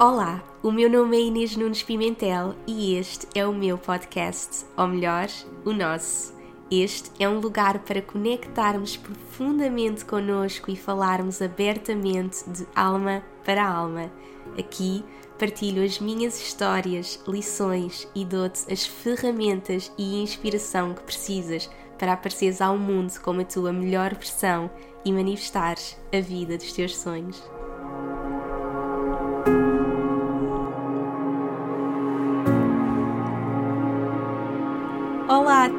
Olá, o meu nome é Inês Nunes Pimentel e este é o meu podcast, ou melhor, o nosso. Este é um lugar para conectarmos profundamente connosco e falarmos abertamente de alma para alma. Aqui partilho as minhas histórias, lições e dou-te as ferramentas e inspiração que precisas para apareceres ao mundo como a tua melhor versão e manifestares a vida dos teus sonhos.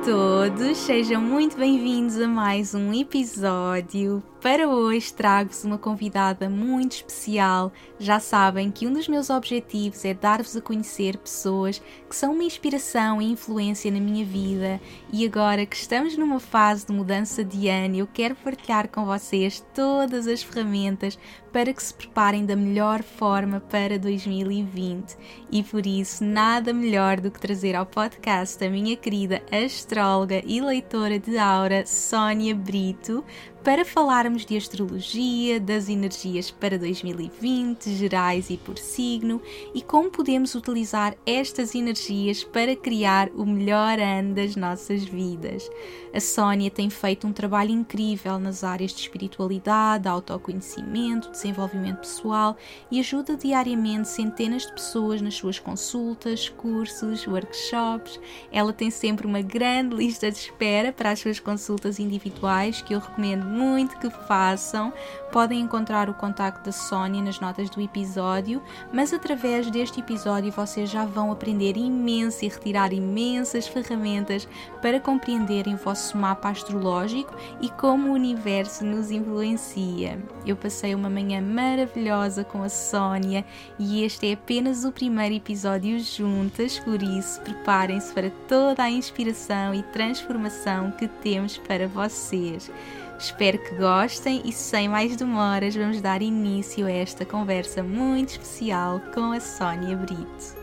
Todos, sejam muito bem-vindos a mais um episódio. Para hoje trago-vos uma convidada muito especial. Já sabem que um dos meus objetivos é dar-vos a conhecer pessoas que são uma inspiração e influência na minha vida. E agora que estamos numa fase de mudança de ano, eu quero partilhar com vocês todas as ferramentas para que se preparem da melhor forma para 2020. E por isso, nada melhor do que trazer ao podcast a minha querida astróloga e leitora de aura, Sónia Brito, para falarmos de astrologia, das energias para 2020, gerais e por signo, e como podemos utilizar estas energias para criar o melhor ano das nossas vidas. A Sónia tem feito um trabalho incrível nas áreas de espiritualidade, autoconhecimento, desenvolvimento pessoal e ajuda diariamente centenas de pessoas nas suas consultas, cursos, workshops. Ela tem sempre uma grande lista de espera para as suas consultas individuais que eu recomendo muito que façam. Podem encontrar o contacto da Sónia nas notas do episódio, mas através deste episódio vocês já vão aprender imenso e retirar imensas ferramentas para compreenderem o vosso mapa astrológico e como o universo nos influencia. Eu passei uma manhã maravilhosa com a Sónia e este é apenas o primeiro episódio juntas, por isso preparem-se para toda a inspiração e transformação que temos para vocês. Espero que gostem e sem mais demoras vamos dar início a esta conversa muito especial com a Sónia Brito.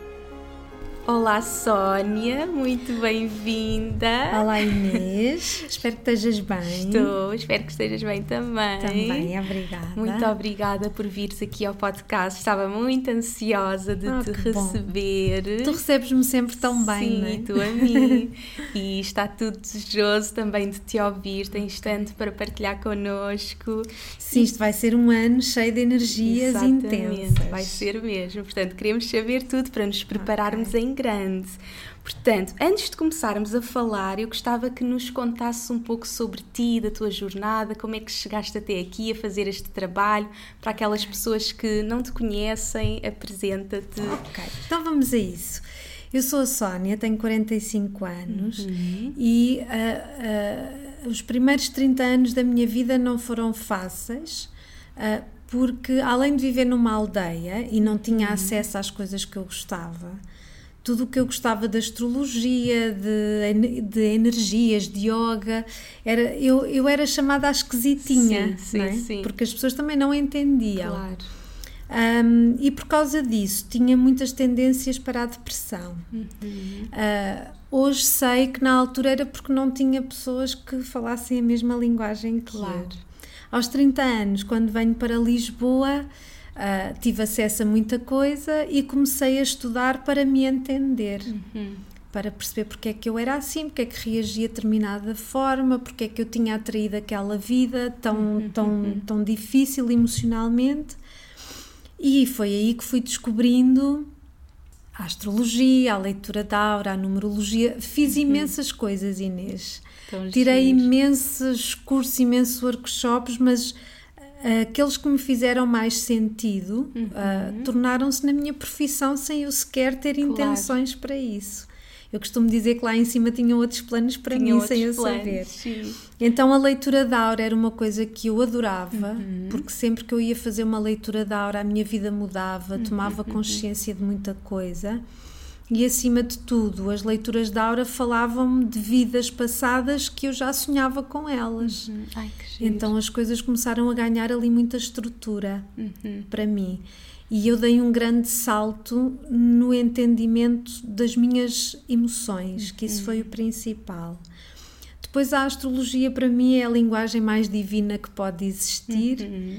Olá Sónia, muito bem-vinda. Olá Inês, espero que estejas bem. Estou, espero que estejas bem também. Também, obrigada. Muito obrigada por vires aqui ao podcast, estava muito ansiosa de Ah, te que bom. receber. Tu recebes-me sempre tão bem, Sim, é? tu a mim. e está tudo desejoso também de te ouvir, tens tanto para partilhar connosco. Sim, isto vai ser um ano cheio de energias Exatamente, intensas. Vai ser mesmo. Portanto, queremos saber tudo para nos prepararmos em grande. Portanto, antes de começarmos a falar, eu gostava que nos contasses um pouco sobre ti, da tua jornada, como é que chegaste até aqui a fazer este trabalho, para aquelas pessoas que não te conhecem, apresenta-te. Ok, então vamos a isso. Eu sou a Sónia, tenho 45 anos Uhum. e ah, ah, os primeiros 30 anos da minha vida não foram fáceis, ah, porque além de viver numa aldeia e não tinha acesso às coisas que eu gostava, tudo o que eu gostava de astrologia, de, de energias, de yoga, era, eu, eu era chamada a esquisitinha, Sim, sim, é? sim. porque as pessoas também não entendiam. Claro. Um, e por causa disso tinha muitas tendências para a depressão. Uhum. Uh, hoje sei que na altura era porque não tinha pessoas que falassem a mesma linguagem que Claro. eu. Aos 30 anos, quando venho para Lisboa, uh, tive acesso a muita coisa e comecei a estudar para me entender. Uhum. Para perceber porque é que eu era assim, porque é que reagia de determinada forma, porque é que eu tinha atraído aquela vida tão, tão, tão difícil emocionalmente. E foi aí que fui descobrindo a astrologia, a leitura da aura, a numerologia. Fiz imensas coisas, Inês. Tão Tirei giro. imensos cursos, imensos workshops, mas aqueles que me fizeram mais sentido ah, tornaram-se na minha profissão sem eu sequer ter intenções para isso. Eu costumo dizer que lá em cima tinham outros planos para Tinha mim sem eu planos, saber. sim. Então a leitura da aura era uma coisa que eu adorava, Uhum. porque sempre que eu ia fazer uma leitura da aura a minha vida Uhum, mudava, tomava consciência de muita coisa. E acima de tudo, as leituras da aura falavam-me de vidas passadas que eu já sonhava com elas. Hum, Ai. Então as coisas começaram a ganhar ali muita estrutura Uhum. para mim. E eu dei um grande salto no entendimento das minhas emoções, que isso foi o principal. Depois a astrologia para mim é a linguagem mais divina que pode existir. Uhum.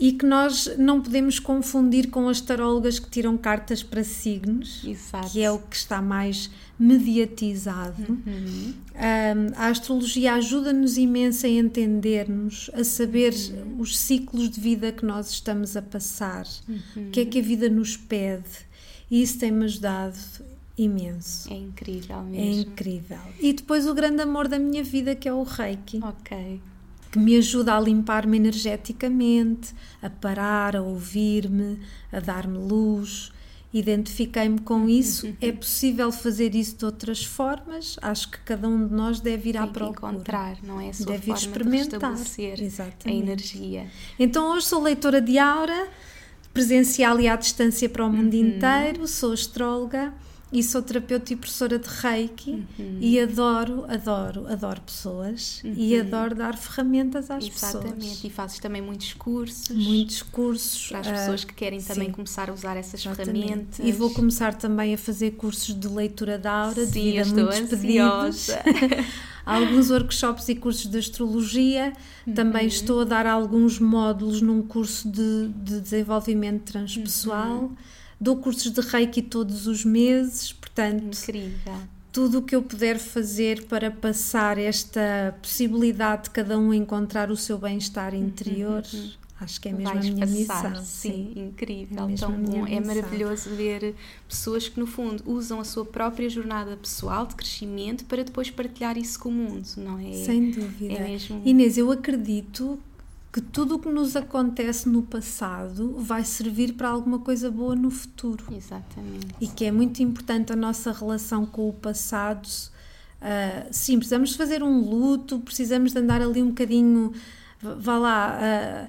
E que nós não podemos confundir com as tarólogas que tiram cartas para signos, Exato. que é o que está mais mediatizado. Uhum. Um, a astrologia ajuda-nos imenso a entendermos, a saber Uhum. os ciclos de vida que nós estamos a passar, o que é que a vida nos pede, e isso tem-me ajudado imenso. É incrível É mesmo. incrível. E depois o grande amor da minha vida, que é o Reiki, Ok. Que me ajuda a limpar-me energeticamente, a parar, a ouvir-me, a dar-me luz. Identifiquei-me com isso. É possível fazer isso de outras formas. Acho que cada um de nós deve ir à Tem procura. encontrar, não é? A sua Deve forma de experimentar. restabelecer a energia. Então hoje sou leitora de aura, presencial e à distância para o mundo Uhum. inteiro, sou astróloga e sou terapeuta e professora de Reiki Uhum. e adoro, adoro, adoro pessoas e adoro dar ferramentas às Uhum. Exatamente. pessoas. E fazes também muitos cursos. Muitos cursos. Para as pessoas que querem também sim. começar a usar essas Exatamente. ferramentas. E vou começar também a fazer cursos de leitura da aura Sim, devido a muitos pedidos. ansiosa. alguns workshops e cursos de astrologia. Uhum. Também estou a dar alguns módulos num curso de, de desenvolvimento transpessoal. Uhum. Dou cursos de Reiki todos os meses, portanto, Incrível. tudo o que eu puder fazer para passar esta possibilidade de cada um encontrar o seu bem-estar interior, acho que é mesmo Uhum. Vais a minha passar, missão. sim, incrível, É tão bom. É maravilhoso ver pessoas que, no fundo, usam a sua própria jornada pessoal de crescimento para depois partilhar isso com o mundo, não é? Sem dúvida. é mesmo- Inês, eu acredito que tudo o que nos acontece no passado vai servir para alguma coisa boa no futuro. Exatamente. E que é muito importante a nossa relação com o passado. Ah, sim, precisamos fazer um luto, precisamos de andar ali um bocadinho, vá- lá, ah,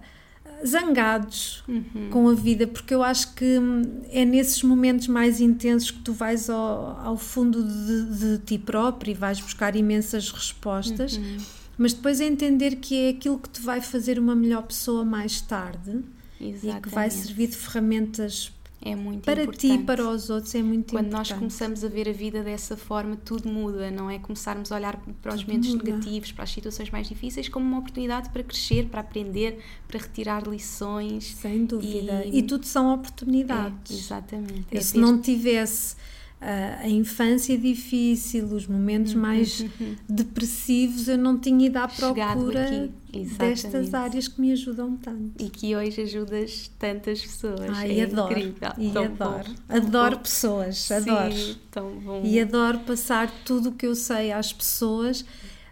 zangados Uhum. com a vida, porque eu acho que hum, é nesses momentos mais intensos que tu vais ao, ao fundo de, de ti próprio e vais buscar imensas respostas, Uhum. Mas depois é entender que é aquilo que te vai fazer uma melhor pessoa mais tarde e que vai Exatamente. servir de ferramentas É muito para ti e importante. para os outros, é muito Quando importante. nós começamos a ver a vida dessa forma, tudo muda, não é? Começarmos a olhar para os Tudo momentos muda. negativos, para as situações mais difíceis, como uma oportunidade para crescer, para aprender, para retirar lições. Sem dúvida. E- E, tudo são É, oportunidades. exatamente. Eu, É se não tivesse a infância difícil, os momentos mais depressivos, eu não tinha ido à Uhum, procura destas áreas que me ajudam tanto. E que hoje ajudas tantas pessoas. Ai, é adoro. incrível. E tão adoro. bom, tão adoro bom. pessoas, adoro. Sim, tão bom. E adoro passar tudo o que eu sei às pessoas.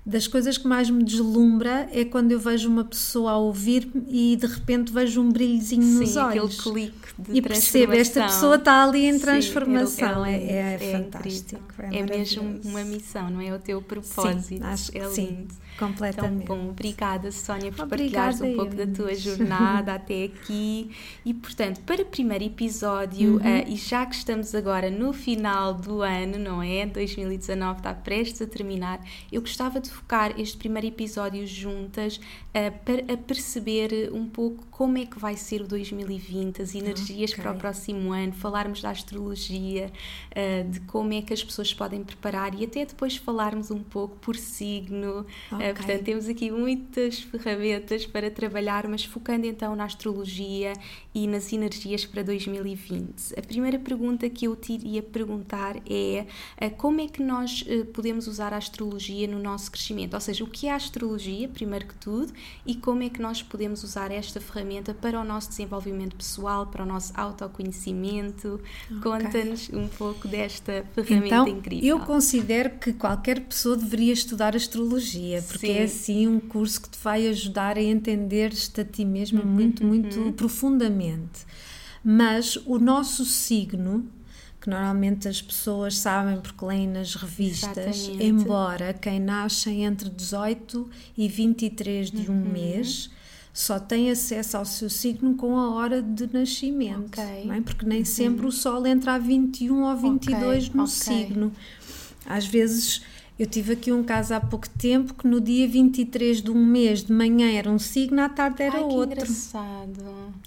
Das coisas que mais me deslumbra é quando eu vejo uma pessoa a ouvir-me e de repente vejo um brilhozinho nos Sim, aquele olhos. clique de E percebo, esta pessoa está ali em Sim, transformação. é, É, é, lindo, fantástico. incrível. É, mesmo uma missão, não é? O teu propósito. Sim, acho que é sim, lindo. Completamente. Tão bom. Obrigada, Sónia, por Obrigada, partilhares um pouco da tua jornada até aqui. E, portanto, para o primeiro episódio, Uhum. eh, e já que estamos agora no final do ano, não é? 2019 está prestes a terminar, eu gostava de focar este primeiro episódio juntas eh, para perceber um pouco como é que vai ser o 2020, as energias Ok. para o próximo ano, falarmos da astrologia, eh, de como é que as pessoas podem preparar e até depois falarmos um pouco por signo. Eh, Ok. portanto, temos aqui muitas ferramentas para trabalhar, mas focando então na astrologia e nas energias para 2020. A primeira pergunta que eu te iria perguntar é eh, como é que nós eh, podemos usar a astrologia no nosso crescimento? Ou seja, o que é a astrologia, primeiro que tudo, e como é que nós podemos usar esta ferramenta para o nosso desenvolvimento pessoal, para o nosso autoconhecimento? Conta-nos um pouco desta ferramenta Então, incrível. eu considero que qualquer pessoa deveria estudar astrologia, porque Sim. é assim um curso que te vai ajudar a entender-te a ti Uhum, mesma muito, muito profundamente. Mas o nosso signo, que normalmente as pessoas sabem porque leem nas revistas, Exatamente. embora quem nasce entre 18 e 23 de um Uhum. mês só tem acesso ao seu signo com a hora de nascimento, Ok. não é? porque nem sempre o Sol entra a 21 ou 22 no ok. signo. Às vezes, eu tive aqui um caso há pouco tempo que no dia 23 de um mês de manhã era um signo, à tarde era Ai, que outro. engraçado.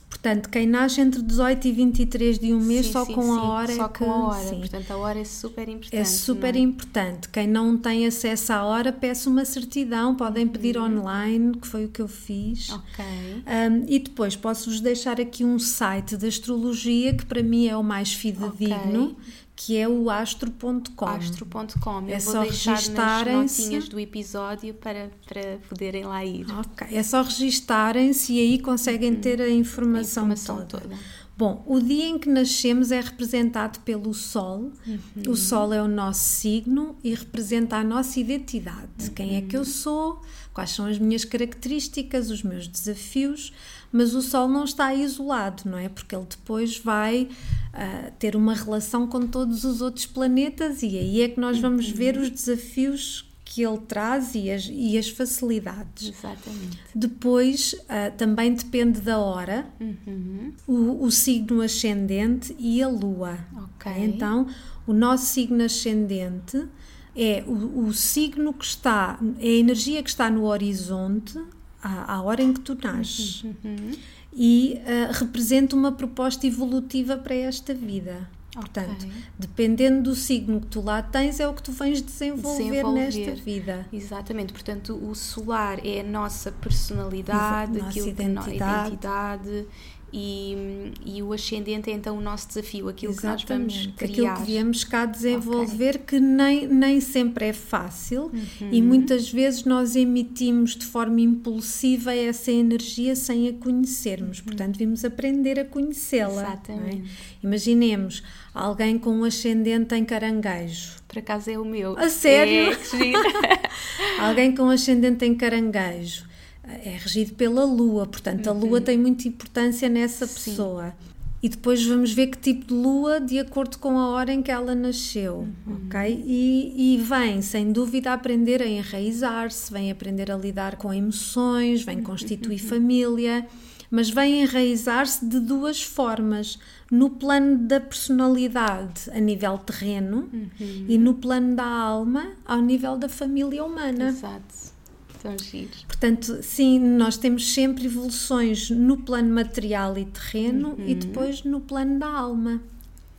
Portanto, quem nasce entre 18 e 23 de um mês Sim, só sim, com sim, a hora só é que, com a hora. sim. Portanto, a hora é super importante. É super é? importante. Quem não tem acesso à hora, peça uma certidão, podem pedir Uhum. online, que foi o que eu fiz. Ok. Um, e depois posso-vos deixar aqui um site de astrologia que para mim é o mais fidedigno, que é o astro.com. Astro.com. Eu É vou deixar nas registarem-se. notinhas do episódio para, para poderem lá ir. Ok, é só registarem-se e aí conseguem ter a Uhum. A informação, informação toda. toda. Bom, o dia em que nascemos é representado pelo Sol. Uhum. O Sol é o nosso signo e representa a nossa identidade. Quem é que Uhum. eu sou? Quais são as minhas características, os meus desafios? Mas o Sol não está isolado, não é? Porque ele depois vai ah, ter uma relação com todos os outros planetas e aí é que nós vamos ver os desafios que ele traz e as, e as facilidades. Exatamente. Depois, ah, também depende da hora, Uhum. o, o signo ascendente e a lua. Ok. Então, o nosso signo ascendente é o, o signo que está, é a energia que está no horizonte à, à hora em que tu nasces Uhum. e ah, representa uma proposta evolutiva para esta vida. Portanto, Ok. dependendo do signo que tu lá tens, é o que tu vens desenvolver, Desenvolver. nesta vida. Exatamente, portanto, o solar é a nossa personalidade, Exato, aquilo nossa que no- identidade. E, e o ascendente é então o nosso desafio, aquilo que nós vamos Exatamente, criar. aquilo que viemos cá desenvolver que nem, nem sempre é fácil Uhum. e muitas vezes nós emitimos de forma impulsiva essa energia sem a conhecermos, portanto vimos aprender a conhecê-la. é? Uhum. Exatamente. Imaginemos alguém com um ascendente em caranguejo. Por acaso é o meu. A sério? É. Alguém com ascendente em caranguejo é regido pela lua, portanto a lua tem muita importância nessa Uhum. Sim. pessoa. E depois vamos ver que tipo de lua de acordo com a hora em que ela nasceu, Uhum. ok? E, e vem, sem dúvida, aprender a enraizar-se, vem aprender a lidar com emoções, Uhum. vem constituir família, mas vem enraizar-se de duas formas. No plano da personalidade, a nível terreno, Uhum. e no plano da alma, ao nível da família humana. Exato. Tão giros. Portanto, sim, nós temos sempre evoluções no plano material e terreno e depois no plano da alma.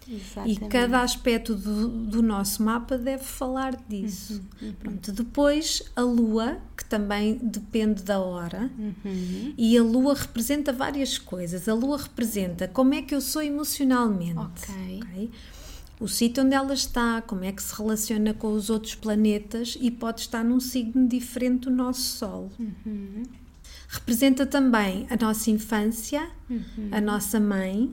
Exatamente. E cada aspecto do, do nosso mapa deve falar disso. Pronto, depois a lua, que também depende da hora, Uhum. e a lua representa várias coisas. A lua representa como é que eu sou emocionalmente. Ok. ok? O sítio onde ela está, como é que se relaciona com os outros planetas e pode estar num signo diferente do nosso Sol. Uhum. Representa também a nossa infância, Uhum. a nossa mãe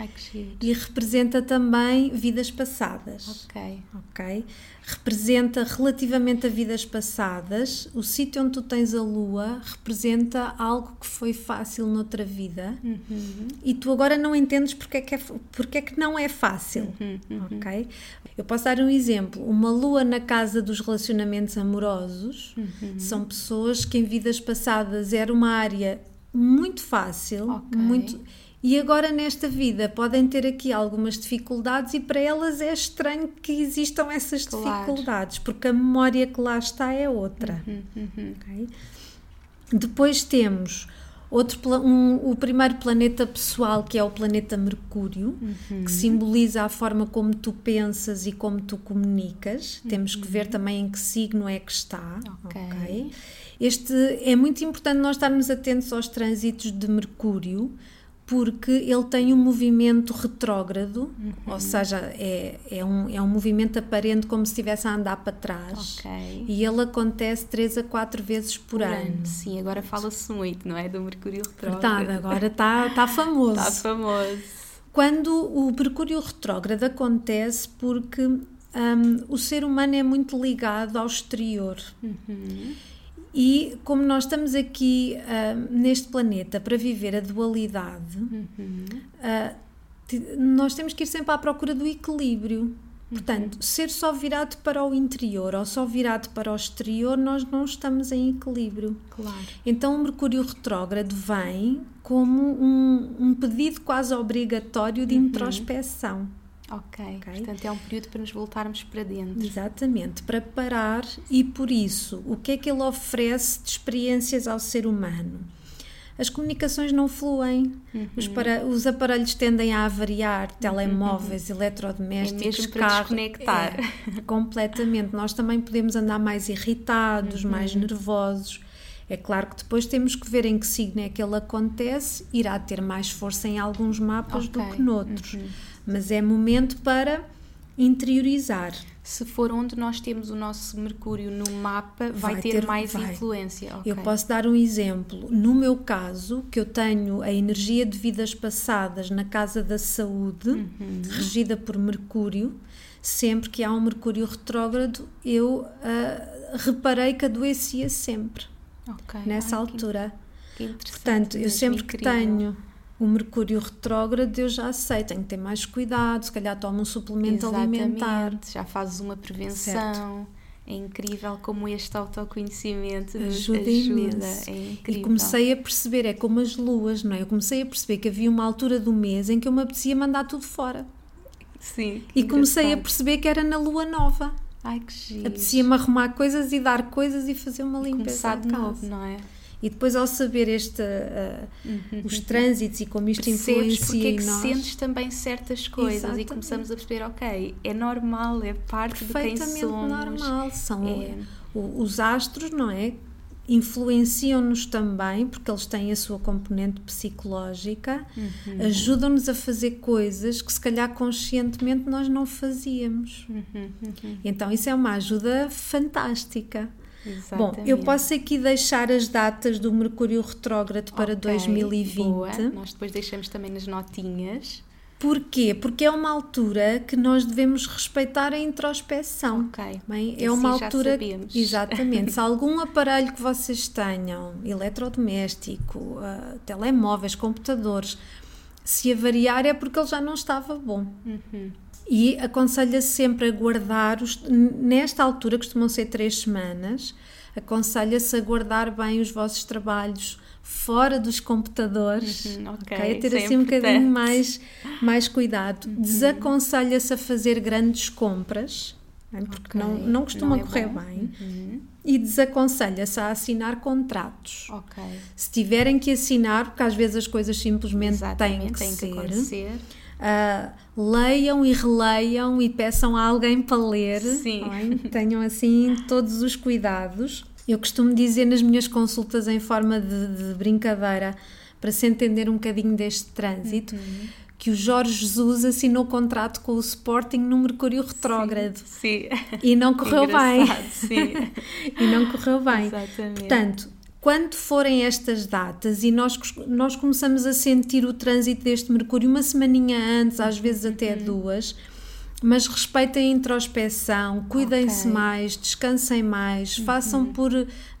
Ai, que giro. e representa também vidas passadas. Ok. Ok? Representa relativamente a vidas passadas, o sítio onde tu tens a lua representa algo que foi fácil noutra vida Uhum. e tu agora não entendes porque é que, é, porque é que não é fácil. Uhum. Ok? Eu posso dar um exemplo. Uma lua na casa dos relacionamentos amorosos Uhum. são pessoas que em vidas passadas era uma área muito fácil, Ok. muito e agora nesta vida podem ter aqui algumas dificuldades e para elas é estranho que existam essas Claro. dificuldades, porque a memória que lá está é outra. Uhum. ok? Depois temos outro, um- o primeiro planeta pessoal, que é o planeta Mercúrio, Uhum. que simboliza a forma como tu pensas e como tu comunicas. Temos que ver também em que signo é que está. Uhum. Ok. ok? Este é muito importante nós estarmos atentos aos trânsitos de Mercúrio, porque ele tem um movimento retrógrado, Uhum. ou seja, é, é, um, é um movimento aparente como se estivesse a andar para trás. Ok. E ele acontece 3 a 4 vezes por, Por ano. ano. Sim, agora fala-se muito, não é? Do Mercúrio retrógrado. Verdade, agora está tá famoso. Está famoso. Quando o Mercúrio retrógrado acontece porque hum, o ser humano é muito ligado ao exterior. Uhum. E como nós estamos aqui hum, neste planeta para viver a dualidade, Uhum. te- nós temos que ir sempre à procura do equilíbrio. Portanto, ser só virado para o interior ou só virado para o exterior, nós não estamos em equilíbrio. Claro. Então, o Mercúrio retrógrado vem como um, um pedido quase obrigatório de introspeção. Ok. Ok. Portanto, é um período para nos voltarmos para dentro. Exatamente, para parar e por isso, o que é que ele oferece de experiências ao ser humano? as comunicações não fluem, os, para, os aparelhos tendem a avariar, telemóveis, eletrodomésticos, É mesmo para carro- desconectar. É, completamente. Nós também podemos andar mais irritados, mais nervosos. É claro que depois temos que ver em que signo é que ele acontece, irá ter mais força em alguns mapas do Ok. que noutros. Mas é momento para interiorizar. Se for onde nós temos o nosso Mercúrio no mapa, vai, Vai ter, ter- mais vai. influência. ok. Eu posso dar um exemplo. No meu caso, que eu tenho a energia de vidas passadas na casa da saúde, Uhum. regida por Mercúrio, sempre que há um Mercúrio retrógrado, eu ah, reparei que adoecia sempre, Ok. nessa Ai, que- altura. que interessante, Portanto, eu sempre que tenho o Mercúrio retrógrado, eu já sei, tenho que ter mais cuidado, se calhar tomo um suplemento alimentar. Exatamente, já fazes uma prevenção. É incrível como este autoconhecimento Ajuda ajuda. imenso. É E incrível. comecei a perceber, é como as luas, não é? Eu comecei a perceber que havia uma altura do mês em que eu me apetecia mandar tudo fora. Sim, E comecei a perceber que era na lua nova. Ai, que giro. Apetecia-me arrumar coisas e dar coisas e fazer uma limpeza Começar de casa. novo, não é? E depois ao saber este, ah, os trânsitos e como isto Uhum. Percebes porque influencia é em que nós. sentes também certas coisas Exatamente. e começamos a perceber, ok, é normal, é parte de quem perfeitamente somos. normal. São É. o- os astros, não é? Influenciam-nos também, porque eles têm a sua componente psicológica, Uhum. ajudam-nos a fazer coisas que se calhar conscientemente nós não fazíamos. Uhum, Então isso é uma ajuda fantástica. Bom, Exatamente. eu posso aqui deixar as datas do Mercúrio retrógrado para Ok, 2020. boa. Nós depois deixamos também nas notinhas. Porquê? Porque é uma altura que nós devemos respeitar a introspeção. Ok. Bem, é uma já altura. sabemos. Exatamente. Se algum aparelho que vocês tenham, eletrodoméstico, ah, telemóveis, computadores, se avariar é porque ele já não estava bom. Uhum. E aconselha sempre a guardar, os, nesta altura costumam ser três semanas, aconselha-se a guardar bem os vossos trabalhos fora dos computadores, Uhum, ok, ok? A ter é assim um bocadinho mais, mais cuidado. Uhum. Desaconselha-se a fazer grandes compras, né? porque Ok, não, não costuma não é correr bom. bem. Uhum. E desaconselha-se a assinar contratos. Se tiverem que assinar, porque às vezes as coisas simplesmente têm Exatamente, que tem que ser, acontecer. Ah, leiam e releiam e peçam a alguém para ler. Sim. é? Tenham assim todos os cuidados. Eu costumo dizer nas minhas consultas em forma de, de brincadeira, para se entender um bocadinho deste trânsito, Uhum. que o Jorge Jesus assinou contrato com o Sporting no Mercúrio Retrógrado Sim. e não correu bem. Engraçado, Sim. e não correu bem. Exatamente. Portanto, quando forem estas datas e nós, nós começamos a sentir o trânsito deste Mercúrio uma semaninha antes, às vezes até Uhum. duas, mas respeitem a introspeção, cuidem-se Ok. mais, descansem mais, Uhum. façam por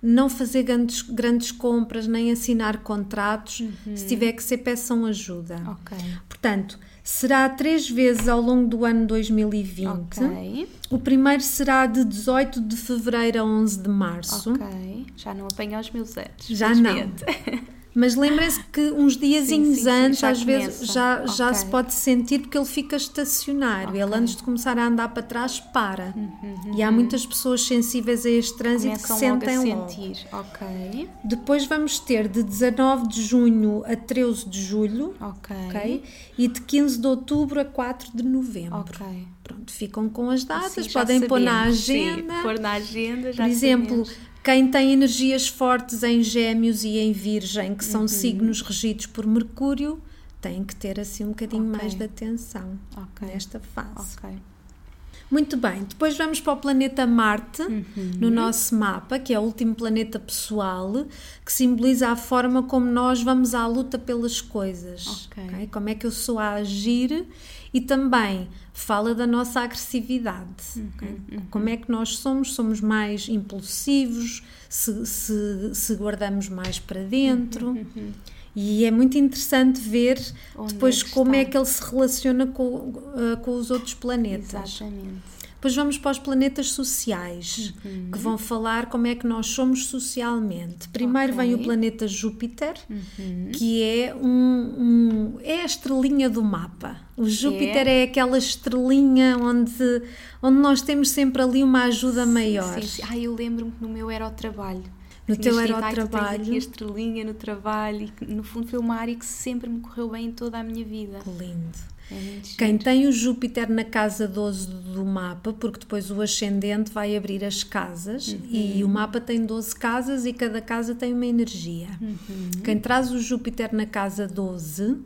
não fazer grandes, grandes compras nem assinar contratos. Uhum. Se tiver que ser, peçam ajuda. Ok. Portanto, será três vezes ao longo do ano 2020. Ok. O primeiro será de 18 de fevereiro a 11 de março. Ok. Já não apanha os meus anos. Já não. Mas lembrem-se que uns diazinhos antes, já às vezes, começa. já, já Ok. se pode sentir porque ele fica estacionário. Ele, Ok. antes de começar a andar para trás, para. E há muitas pessoas sensíveis a este trânsito Começam que logo sentem a logo. sentir. Ok. Depois vamos ter de 19 de junho a 13 de julho, Ok. ok? E de 15 de outubro a 4 de novembro. Ok. Pronto, ficam com as datas, Assim já podem pôr na sabemos, sim. agenda. Pôr na agenda, já Por exemplo, sabemos. Quem tem energias fortes em Gêmeos e em Virgem, que Uhum. são signos regidos por Mercúrio, tem que ter assim um bocadinho Ok. mais de atenção Ok. nesta fase. Ok. Muito bem, depois vamos para o planeta Marte, Uhum. no nosso mapa, que é o último planeta pessoal, que simboliza a forma como nós vamos à luta pelas coisas. Ok. ok? Como é que eu sou a agir e também fala da nossa agressividade. ok? Como é que nós somos? Somos mais impulsivos, se, se, se guardamos mais para dentro. E é muito interessante ver Onde depois é como é está? que ele se relaciona com, eh, com os outros planetas. Exatamente. Depois vamos para os planetas sociais, que vão falar como é que nós somos socialmente. Primeiro Ok. vem o planeta Júpiter, que é um, um- é a estrelinha do mapa. O Júpiter é, aquela estrelinha onde, onde nós temos sempre ali uma ajuda maior. Sim, sim. Ah, eu lembro-me que no meu era o trabalho. No teu era o "Ai, tu tens trabalho. aqui a estrelinha no trabalho e que, no fundo foi uma área que sempre me correu bem em toda a minha vida. Lindo. É. Quem tem o Júpiter na casa 12 do mapa, porque depois o ascendente vai abrir as casas e o mapa tem 12 casas e cada casa tem uma energia. Quem traz o Júpiter na casa 12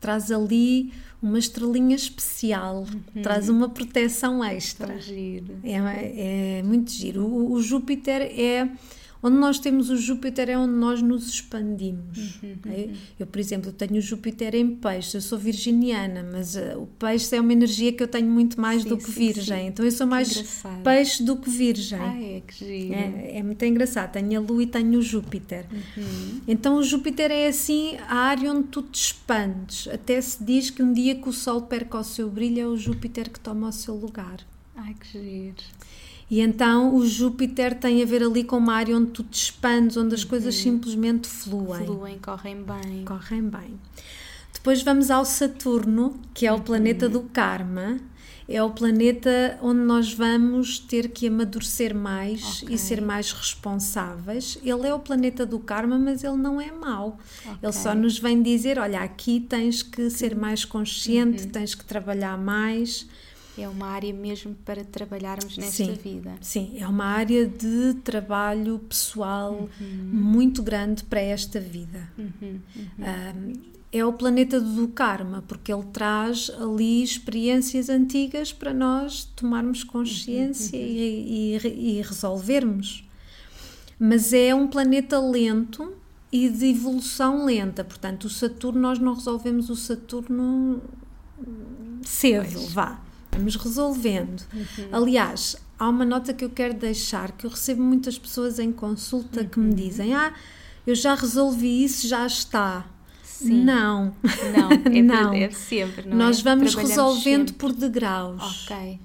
traz ali uma estrelinha especial, traz uma proteção extra. É, é muito giro. O, o Júpiter é. Onde nós temos o Júpiter é onde nós nos expandimos. ok? Eu, por exemplo, tenho o Júpiter em peixe, eu sou virginiana, mas eh, o peixe é uma energia que eu tenho muito mais Sim, do que sim, virgem. sim. Então eu sou mais engraçado. peixe do que virgem. Ah, é que giro. É, é muito engraçado. Tenho a Lua e tenho o Júpiter. Uhum. Então o Júpiter é assim a área onde tu te expandes. Até se diz que um dia que o Sol perca o seu brilho é o Júpiter que toma o seu lugar. Ai, que giro. E então o Júpiter tem a ver ali com uma área onde tu te expandes, onde as coisas simplesmente fluem, Fluem, correm bem. correm bem. Depois vamos ao Saturno, que é o planeta do karma. É o planeta onde nós vamos ter que amadurecer mais Ok. e ser mais responsáveis. Ele é o planeta do karma, mas ele não é mau. Ele só nos vem dizer: olha, aqui tens que ser mais consciente, tens que trabalhar mais. É uma área mesmo para trabalharmos nesta Sim. vida. Sim, é uma área de trabalho pessoal muito grande para esta vida. Um, é o planeta do karma, porque ele traz ali experiências antigas para nós tomarmos consciência e, e- e resolvermos. Mas é um planeta lento e de evolução lenta. Portanto, o Saturno, nós não resolvemos o Saturno cedo, vá. Vamos resolvendo. Aliás, há uma nota que eu quero deixar, que eu recebo muitas pessoas em consulta que me dizem ah, eu já resolvi isso, já está. Sim. Não. Não, é, Não. é sempre, não Nós é? vamos resolvendo sempre. por degraus. Ok.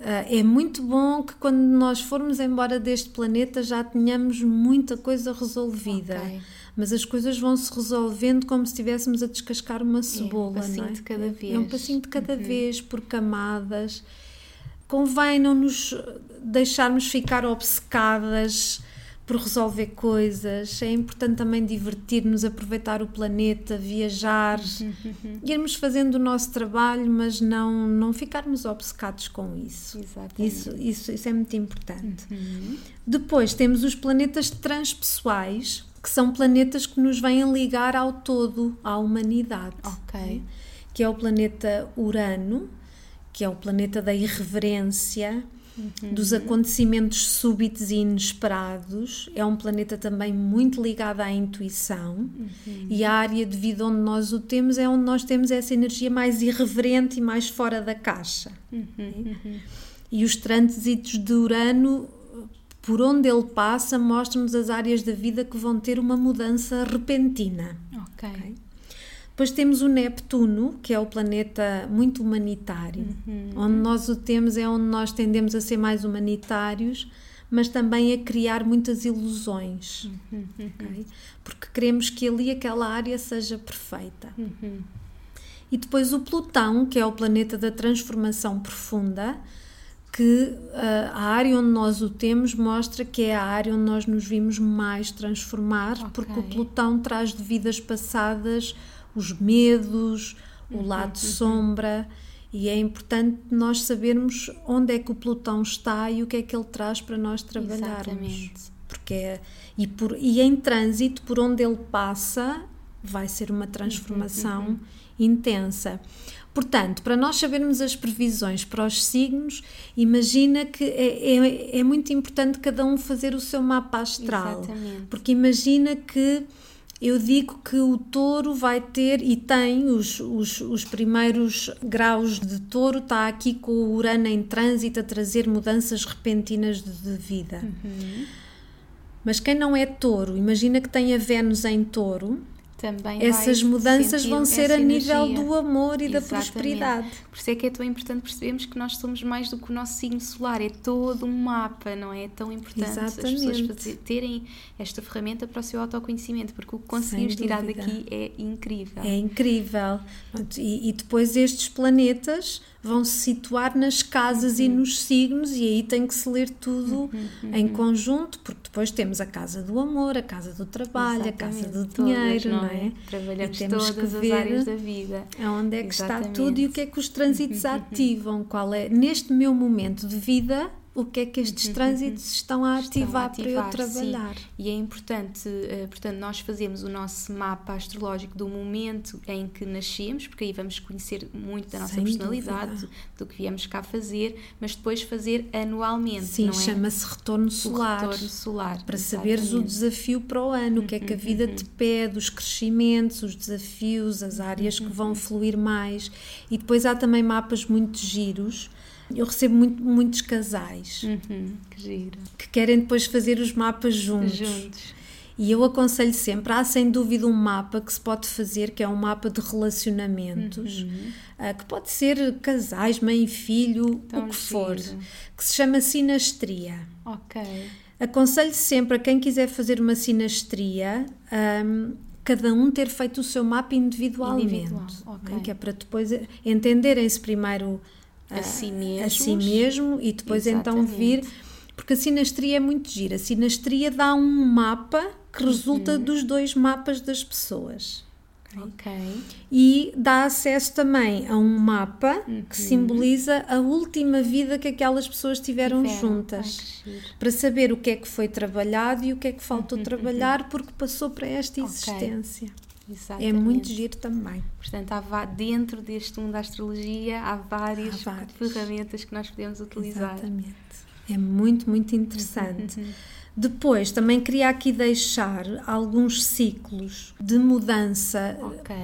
Ah, é muito bom que quando nós formos embora deste planeta já tenhamos muita coisa resolvida. Ok. Mas as coisas vão se resolvendo como se estivéssemos a descascar uma cebola. passinho não é? de cada É- É um vez. Uhum. passinho de cada vez, por camadas. Convém não nos deixarmos ficar obcecadas por resolver coisas. É importante também divertir-nos, aproveitar o planeta, viajar, Uhum. irmos fazendo o nosso trabalho, mas não, não ficarmos obcecados com isso. Exatamente. Isso, isso, isso é muito importante. Uhum. Depois temos os planetas transpessoais, que são planetas que nos vêm ligar ao todo, à humanidade. Ok. Que é o planeta Urano, que é o planeta da irreverência, dos acontecimentos súbitos e inesperados. É um planeta também muito ligado à intuição. E a área de vida onde nós o temos é onde nós temos essa energia mais irreverente e mais fora da caixa. E os trânsitos de Urano, por onde ele passa, mostram-nos as áreas da vida que vão ter uma mudança repentina. Ok. Depois temos o Neptuno, que é o planeta muito humanitário. Onde nós o temos é onde nós tendemos a ser mais humanitários, mas também a criar muitas ilusões. ok? Porque queremos que ali aquela área seja perfeita. E depois o Plutão, que é o planeta da transformação profunda, que ah, a área onde nós o temos mostra que é a área onde nós nos vimos mais transformar, porque o. Plutão traz de vidas passadas os medos, o lado sombra, e é importante nós sabermos onde é que o Plutão está e o que é que ele traz para nós trabalharmos. Exatamente. Porque é, e, por, e em trânsito, por onde ele passa, vai ser uma transformação intensa. Portanto, para nós sabermos as previsões para os signos, imagina que é, é, é muito importante cada um fazer o seu mapa astral. Exatamente. Porque imagina que eu digo que o touro vai ter e tem os, os, os primeiros graus de touro, está aqui com o Urano em trânsito a trazer mudanças repentinas de, de vida. Mas quem não é touro, imagina que tem a Vênus em touro, Também essas mudanças vão ser a nível energia. do amor e da Exatamente. prosperidade. Por isso é que é tão importante percebermos que nós somos mais do que o nosso signo solar, é todo um mapa, não é? É tão importante as pessoas Exatamente. fazer- terem esta ferramenta para o seu autoconhecimento, porque o que conseguimos tirar daqui é incrível. É incrível. E, e depois estes planetas vão se situar nas casas Uhum. e nos signos, e aí tem que se ler tudo Uhum, em conjunto, porque depois temos a casa do amor, a casa do trabalho, a casa do Exatamente, todas, dinheiro, não é? Trabalhamos E temos que todas as ver áreas da vida. Onde é que está Exatamente. tudo e o que é que os trânsitos ativam? Qual é, neste meu momento de vida, o que é que estes trânsitos estão a Estão a ativar, para eu ativar, sim. trabalhar? E é importante, eh, portanto, nós fazemos o nosso mapa astrológico do momento em que nascemos, porque aí vamos conhecer muito da nossa Sem personalidade, dúvida. do que viemos cá fazer, mas depois fazer anualmente, Sim, é? chama-se retorno o solar. retorno solar. Para saberes o exatamente. Uhum, desafio para o ano, o que é que a vida te pede, os crescimentos, os desafios, as áreas que Uhum. vão fluir mais. E depois há também mapas muito giros. Eu recebo muito, muitos casais Uhum, que que querem depois fazer os mapas juntos. Juntos. E eu aconselho sempre, há sem dúvida um mapa que se pode fazer, que é um mapa de relacionamentos, Uhum. ah, que pode ser casais, mãe e filho, Tão o que for, giro. que se chama sinastria. Ok. Aconselho sempre a quem quiser fazer uma sinastria, ahm, cada um ter feito o seu mapa individualmente, Individual, ok. né? que é para depois entenderem-se primeiro A ah, si a mesmos. si mesmo e depois então vir, Exatamente. porque a sinastria é muito gira. A sinastria dá um mapa que resulta Uhum. dos dois mapas das pessoas. Ok. E dá acesso também a um mapa Uhum. que simboliza a última vida que aquelas pessoas tiveram, Tiveram. juntas Ai, para saber o que é que foi trabalhado e o que é que faltou trabalhar porque passou para esta Ok. existência. É Exatamente. muito giro também. Portanto, há dentro deste mundo da astrologia há várias, Há várias. ferramentas que nós podemos utilizar. Exatamente. É muito, muito interessante. Depois, também queria aqui deixar alguns ciclos de mudança. Ok.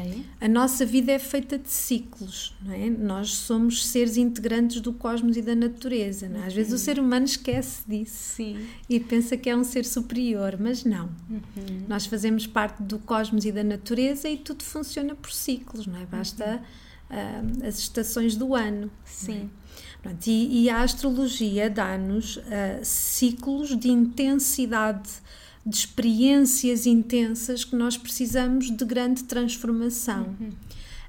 A nossa vida é feita de ciclos, não é? Nós somos seres integrantes do cosmos e da natureza. Não é? Às vezes o ser humano esquece disso Sim. e pensa que é um ser superior, mas não. Uhum. Nós fazemos parte do cosmos e da natureza e tudo funciona por ciclos, não é? Basta ah, as estações do ano. Sim. Pronto, e, e a astrologia dá-nos ah, ciclos de intensidade, de experiências intensas que nós precisamos de grande transformação.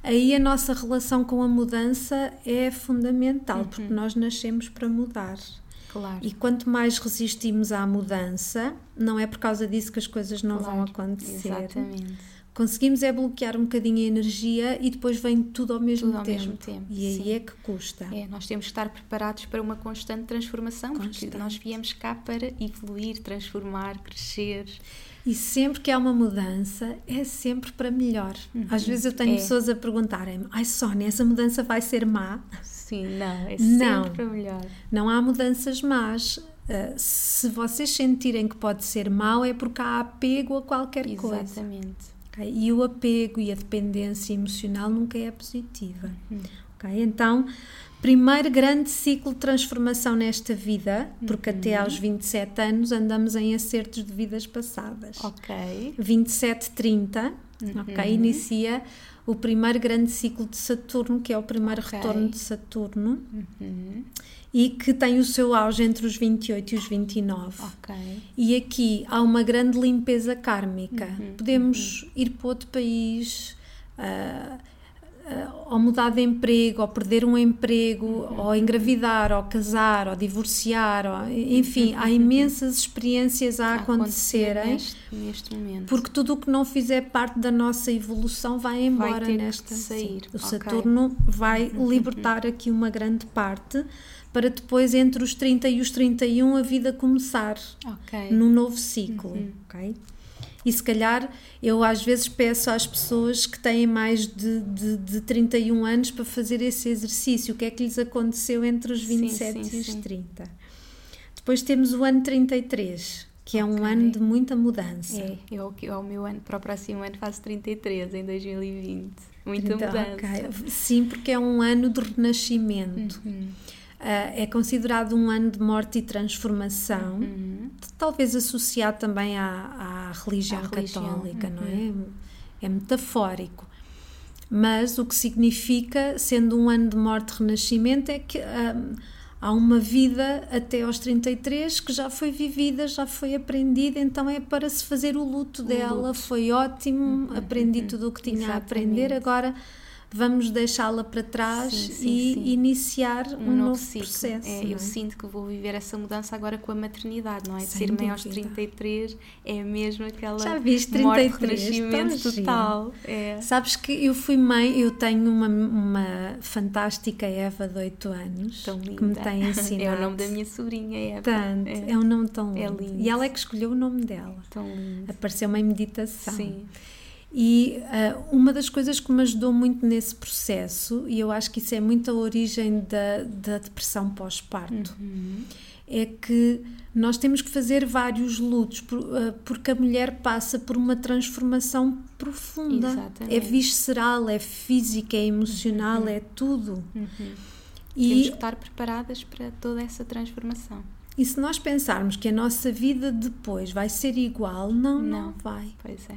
Aí a nossa relação com a mudança é fundamental, porque nós nascemos para mudar. Claro. E quanto mais resistimos à mudança, não é por causa disso que as coisas não vão Claro. acontecer. Exatamente. Conseguimos é bloquear um bocadinho a energia e depois vem tudo ao mesmo Tudo ao tempo. mesmo tempo, E aí sim. é que custa. É, nós temos que estar preparados para uma constante transformação, porque Constante. nós viemos cá para evoluir, transformar, crescer. E sempre que há uma mudança, é sempre para melhor. Às vezes eu tenho É. pessoas a perguntarem-me: Ai, Sónia, essa mudança vai ser má? Sim, não, é Não. sempre para melhor. Não há mudanças más. Ah, se vocês sentirem que pode ser mau, é porque há apego a qualquer coisa. Exatamente. Ok? E o apego e a dependência emocional nunca é positiva. ok? Então, primeiro grande ciclo de transformação nesta vida, porque até aos 27 anos andamos em acertos de vidas passadas. Ok. 27, 30, ok? Inicia o primeiro grande ciclo de Saturno, que é o primeiro Ok. retorno de Saturno, Uhum. E que tem o seu auge entre os 28 e os 29. Ok. E aqui há uma grande limpeza kármica. Uhum, Podemos ir para outro país, ah, ah, ou mudar de emprego, ou perder um emprego, Uhum. ou engravidar, ou casar, ou divorciar, ou- enfim, há imensas experiências a Uhum. A acontecer acontecerem. neste, neste momento. Porque tudo o que não fizer parte da nossa evolução vai embora que nesta sair, sim. O. Saturno vai libertar aqui uma grande parte para depois entre os 30 e os 31 a vida começar Ok. num novo ciclo, Uhum. ok? E se calhar eu às vezes peço às pessoas que têm mais de, de, de 31 anos para fazer esse exercício, o que é que lhes aconteceu entre os Sim, 27 sim, e os sim. 30. Depois temos o ano 33, que é um ano de muita mudança. É, eu, eu, o meu ano, para o próximo ano faço 33, em 2020. Muita Então, mudança. ok. Sim, porque é um ano de renascimento. Uhum. Ah, é considerado um ano de morte e transformação, Uhum. talvez associado também à, à religião À religião, uhum. católica, não é? É metafórico. Mas o que significa, sendo um ano de morte e renascimento, é que ah, há uma vida até aos 33 que já foi vivida, já foi aprendida, então é para se fazer o luto dela. luto. Foi ótimo, aprendi tudo o que tinha a aprender, Exatamente. agora vamos deixá-la para trás Sim, sim, e sim. iniciar um, um novo, ciclo. processo. É, não eu é? sinto que vou viver essa mudança agora com a maternidade, não é? Sem ser mãe aos dúvida. 33 é mesmo aquela Já viste, morte 33, renascimento tão total. É. Sabes que eu fui mãe, eu tenho uma, uma fantástica Eva de 8 anos Tão linda. que me tem ensinado. É o nome da minha sobrinha, Eva. Tanto, É. é. um nome tão É lindo. lindo. E ela é que escolheu o nome dela. Tão lindo. Apareceu-me em meditação. Sim. E ah, uma das coisas que me ajudou muito nesse processo, e eu acho que isso é muito a origem da, da depressão pós-parto, Uhum. é que nós temos que fazer vários lutos, por- ah, porque a mulher passa por uma transformação profunda. Exatamente. É visceral, é física, é emocional, é tudo. Uhum. E, Temos que estar preparadas para toda essa transformação. e se nós pensarmos que a nossa vida depois vai ser igual, não, não, Não. vai. Pois é.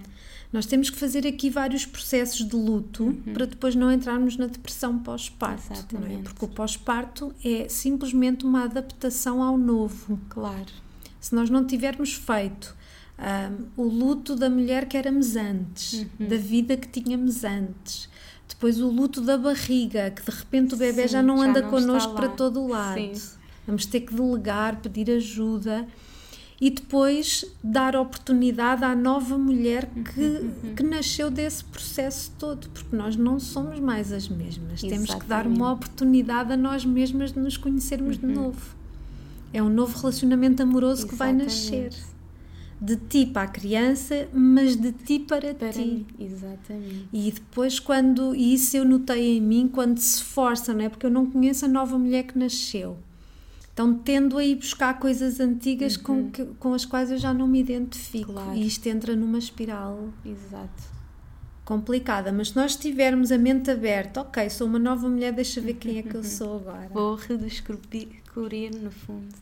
Nós temos que fazer aqui vários processos de luto para depois não entrarmos na depressão pós-parto. é? Porque o pós-parto é simplesmente uma adaptação ao novo. Claro. Se nós não tivermos feito ahm, o luto da mulher que éramos antes, da vida que tínhamos antes, depois o luto da barriga, que de repente o bebê Sim, já não já anda não connosco para todo o lado. Sim. Vamos ter que delegar, pedir ajuda e depois dar oportunidade à nova mulher que, que nasceu desse processo todo, porque nós não somos mais as mesmas. Temos que dar Exatamente. uma oportunidade a nós mesmas de nos conhecermos de novo. É um novo relacionamento amoroso que vai nascer. Exatamente. De ti para a criança, mas de ti para, Para ti. mim, exatamente. E depois, quando, e isso eu notei em mim, quando se força, não é? Porque eu não conheço a nova mulher que nasceu. Então tendo a ir buscar coisas antigas com, que- com as quais eu já não me identifico. Uhum. Claro. E isto entra numa espiral Exato. complicada. Mas se nós tivermos a mente aberta, ok, sou uma nova mulher, deixa ver quem é que eu sou agora. Vou redescobrir, no fundo.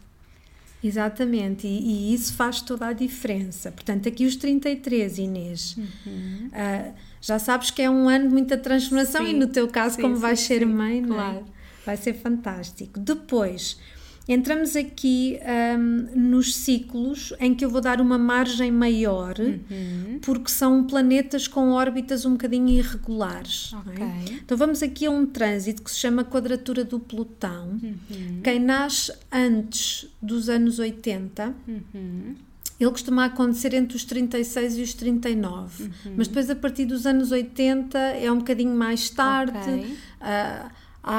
Exatamente, e, e isso faz toda a diferença. Portanto, aqui os 33, Inês, Uhum. ah, já sabes que é um ano de muita transformação Sim, e no teu caso, sim, como sim, vais ser sim, mãe, não é? claro. vai ser fantástico. Depois, entramos aqui ahm, nos ciclos em que eu vou dar uma margem maior, Uhum. porque são planetas com órbitas um bocadinho irregulares. é? Ok. Então vamos aqui a um trânsito que se chama quadratura do Plutão. Uhum. Quem nasce antes dos anos 80, Uhum. ele costuma acontecer entre os 36 e os 39, Uhum. mas depois a partir dos anos 80 é um bocadinho mais tarde. Ok. Ah, há,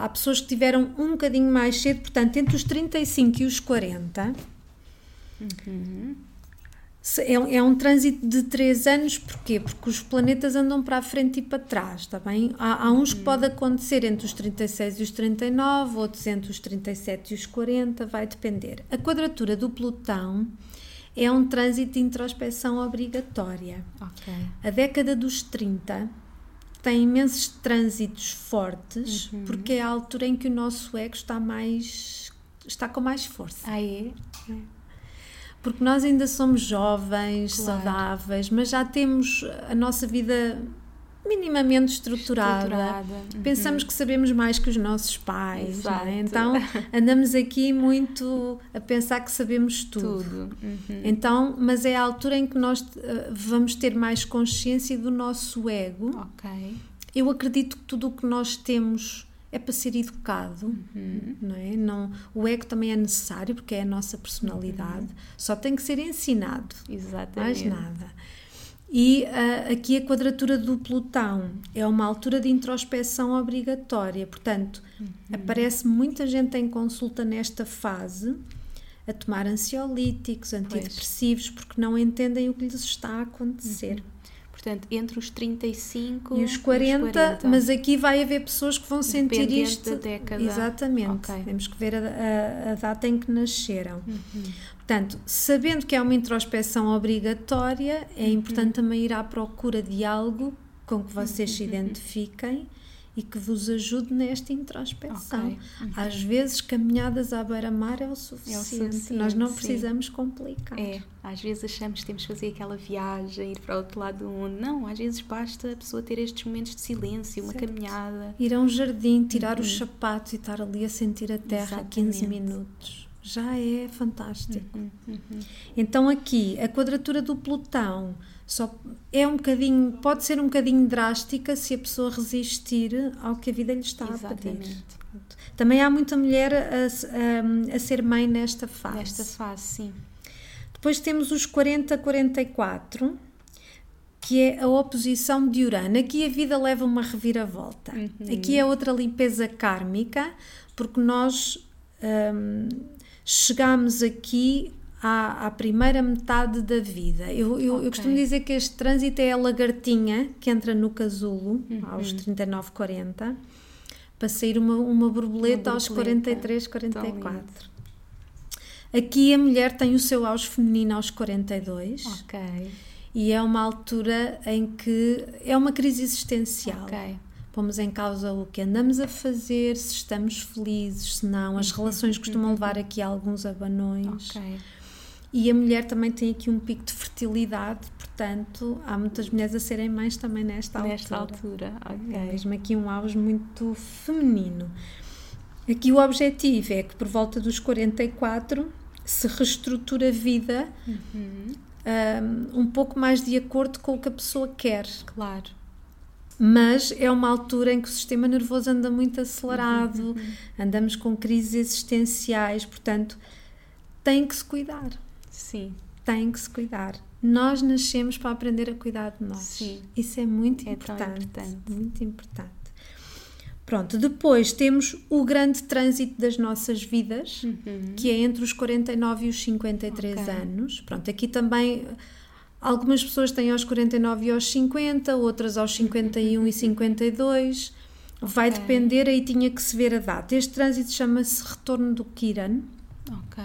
há- há pessoas que tiveram um bocadinho mais cedo, portanto, entre os 35 e os 40. Se- É, um- é um trânsito de 3 anos, porquê? Porque os planetas andam para a frente e para trás, está bem? Há, há uns que pode acontecer entre os 36 e os 39, outros entre os 37 e os 40, vai depender. A quadratura do Plutão é um trânsito de introspeção obrigatória. Ok. A década dos 30 tem imensos trânsitos fortes, Uhum. porque é a altura em que o nosso ego está mais está com mais força. Ah, é? Porque nós ainda somos jovens, Claro. saudáveis, mas já temos a nossa vida minimamente estruturada. Estruturada. Uhum. Pensamos que sabemos mais que os nossos pais, é? Então andamos aqui muito a pensar que sabemos tudo. Tudo. Uhum. Então, mas é a altura em que nós eh, vamos ter mais consciência do nosso ego. Ok. Eu acredito que tudo o que nós temos é para ser educado, Uhum. não é? Não, o ego também é necessário porque é a nossa personalidade, só tem que ser ensinado, mais Exatamente. nada. E ah, aqui a quadratura do Plutão é uma altura de introspeção obrigatória, portanto, Uhum. aparece muita gente em consulta nesta fase a tomar ansiolíticos, antidepressivos, porque não entendem o que lhes está a acontecer. Portanto, entre os 35 E os 40, mas aqui vai haver pessoas que vão sentir isto. da década. Exatamente. Ok. Temos que ver a, a- a data em que nasceram. Uhum. Portanto, sabendo que é uma introspeção obrigatória, Uhum. é importante também ir à procura de algo com que vocês Uhum. se identifiquem e que vos ajude nesta introspeção. Ok. Uhum. Às vezes, caminhadas à beira-mar é o suficiente. Nós não sim. precisamos complicar. É, às vezes achamos que temos que fazer aquela viagem, ir para o outro lado do mundo. Não, às vezes basta a pessoa ter estes momentos de silêncio, uma Certo. caminhada. Ir a um jardim, tirar os sapatos e estar ali a sentir a terra 15 Uhum. Exatamente. minutos. Já é fantástico. Uhum, uhum. Então, aqui, a quadratura do Plutão Só é um bocadinho, pode ser um bocadinho drástica se a pessoa resistir ao que a vida lhe está Exatamente. a pedir. Também há muita mulher a, a, a ser mãe nesta fase. Nesta fase, sim. Depois temos os 40-44, que é a oposição de Urano. Aqui a vida leva uma reviravolta. Uhum. Aqui é outra limpeza kármica, porque nós hum, chegamos aqui à, à, primeira metade da vida. Eu, eu, Ok. eu costumo dizer que este trânsito é a lagartinha que entra no casulo Uhum. aos 39, 40 para sair uma, uma borboleta Uma aos borboleta. 43, Tão 44. lindo. Aqui a mulher tem o seu auge feminino aos 42 Ok, e é uma altura em que é uma crise existencial. ok. Pomos em causa o que andamos a fazer, se estamos felizes, se não. As relações costumam levar aqui a alguns abanões. Ok. E a mulher também tem aqui um pico de fertilidade, portanto, há muitas mulheres a serem mães também nesta, Nesta altura. altura, É ok. mesmo aqui um auge muito feminino. Aqui o objetivo é que por volta dos 44 se reestrutura a vida Uhum. um, um pouco mais de acordo com o que a pessoa quer. Claro. Mas é uma altura em que o sistema nervoso anda muito acelerado, andamos com crises existenciais, portanto, tem que se cuidar. Sim, Tem que se cuidar. Nós nascemos para aprender a cuidar de nós. Sim. Isso é muito É importante. importante. Muito importante. Pronto, depois temos o grande trânsito das nossas vidas, que é entre os 49 e os 53 Uhum. Ok. anos. Pronto, aqui também algumas pessoas têm aos 49 e aos 50, outras aos 51 e 52. Vai Ok. depender, aí tinha que se ver a data. Este trânsito chama-se retorno do Kiran. ok.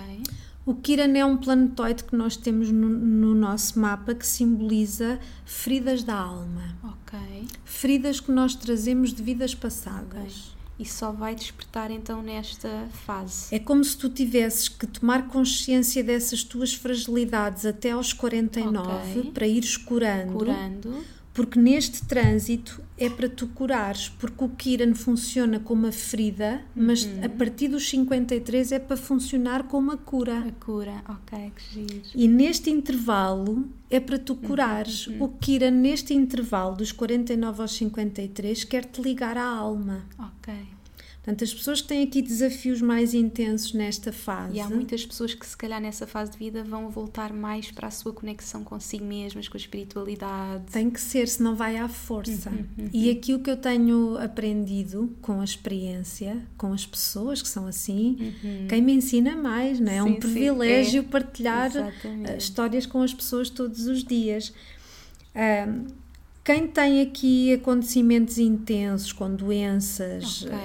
O Kiran é um planetoide que nós temos no, no nosso mapa que simboliza feridas da alma. Ok. Feridas que nós trazemos de vidas passadas. E só vai despertar então nesta fase. É como se tu tivesses que tomar consciência dessas tuas fragilidades até aos 49 Ok. para ires curando, Curando. Porque neste trânsito é para tu curares, porque o Kiran funciona como a ferida, mas Uhum. a partir dos 53 é para funcionar como a cura. A cura. Ok, que giro. E neste intervalo é para tu curares. Uhum. O Kira, neste intervalo dos 49 aos 53, quer te ligar à alma. Ok. Portanto, as pessoas que têm aqui desafios mais intensos nesta fase. E há muitas pessoas que, se calhar, nessa fase de vida vão voltar mais para a sua conexão consigo mesmas, com a espiritualidade. Tem que ser, senão vai à força. Uhum, E aqui o que eu tenho aprendido com a experiência, com as pessoas que são assim, quem me ensina mais, não é? É um Uhum. Sim, sim, privilégio é. partilhar Exatamente. eh, histórias com as pessoas todos os dias. Ahm, quem tem aqui acontecimentos intensos, com doenças, Ok.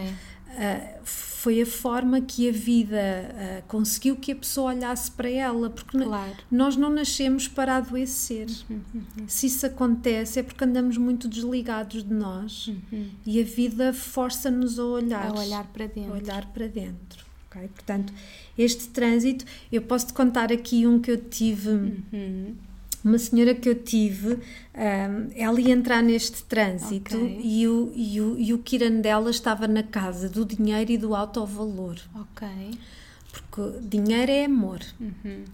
Ah, foi a forma que a vida ah, conseguiu que a pessoa olhasse para ela, porque Claro. nós não nascemos para adoecer. Se isso acontece é porque andamos muito desligados de nós e a vida força-nos a olhar, A olhar para a dentro. olhar para dentro. ok? Portanto, este trânsito, eu posso te contar aqui um que eu tive Uhum. Uma senhora que eu tive, hum, ela ia entrar neste trânsito Ok. e, o, e, o, e o Kiran dela estava na casa do dinheiro e do alto valor. Ok. Porque dinheiro é amor. Uhum.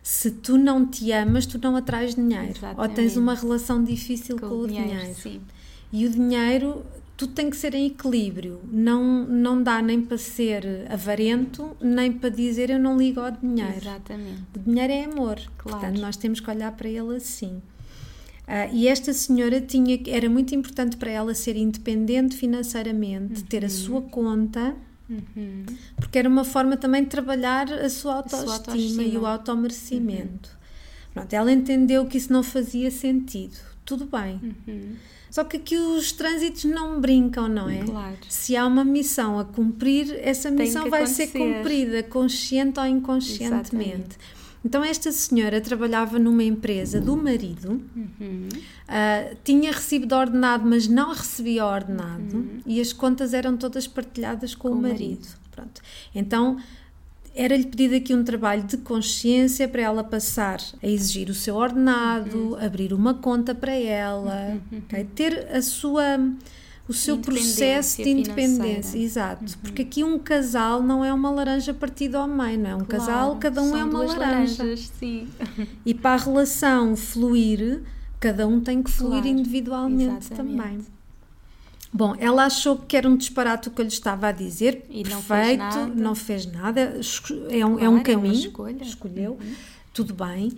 Se tu não te amas, tu não atrais dinheiro. Ou Exatamente. tens uma relação difícil com, o dinheiro. Sim. E o dinheiro, tudo tem que ser em equilíbrio. Não, não dá nem para ser avarento, nem para dizer eu não ligo ao dinheiro. Exatamente. O dinheiro é amor, Claro. portanto nós temos que olhar para ele assim. Ah, e esta senhora tinha, era muito importante para ela ser independente financeiramente, ter a sua conta, Uhum. porque era uma forma também de trabalhar a sua autoestima, autoestima. e o automerecimento. Pronto, ela entendeu que isso não fazia sentido. Tudo bem. Uhum. Só que aqui os trânsitos não brincam, não é? Claro. Se há uma missão a cumprir, essa missão vai ser acontecer. cumprida, consciente ou inconscientemente. Exatamente. Então, esta senhora trabalhava numa empresa do marido, Uhum. ah, tinha recibo ordenado, mas não recebia ordenado, e as contas eram todas partilhadas com, Com o o marido. marido. Pronto. Então, era-lhe pedido aqui um trabalho de consciência para ela passar a exigir o seu ordenado, abrir uma conta para ela, ok? ter a sua o seu processo de Independência financeira. exato, porque aqui um casal não é uma laranja partida ao meio, não é? Um casal, Claro, cada um é uma laranja. laranjas, sim. E para a relação fluir, cada um tem que fluir Claro, individualmente exatamente. também. Bom, ela achou que era um disparate o que eu lhe estava a dizer. E não fez Perfeito, nada. não fez nada. esco- É um, é Claro, um é uma caminho. Uhum. Escolheu, tudo bem.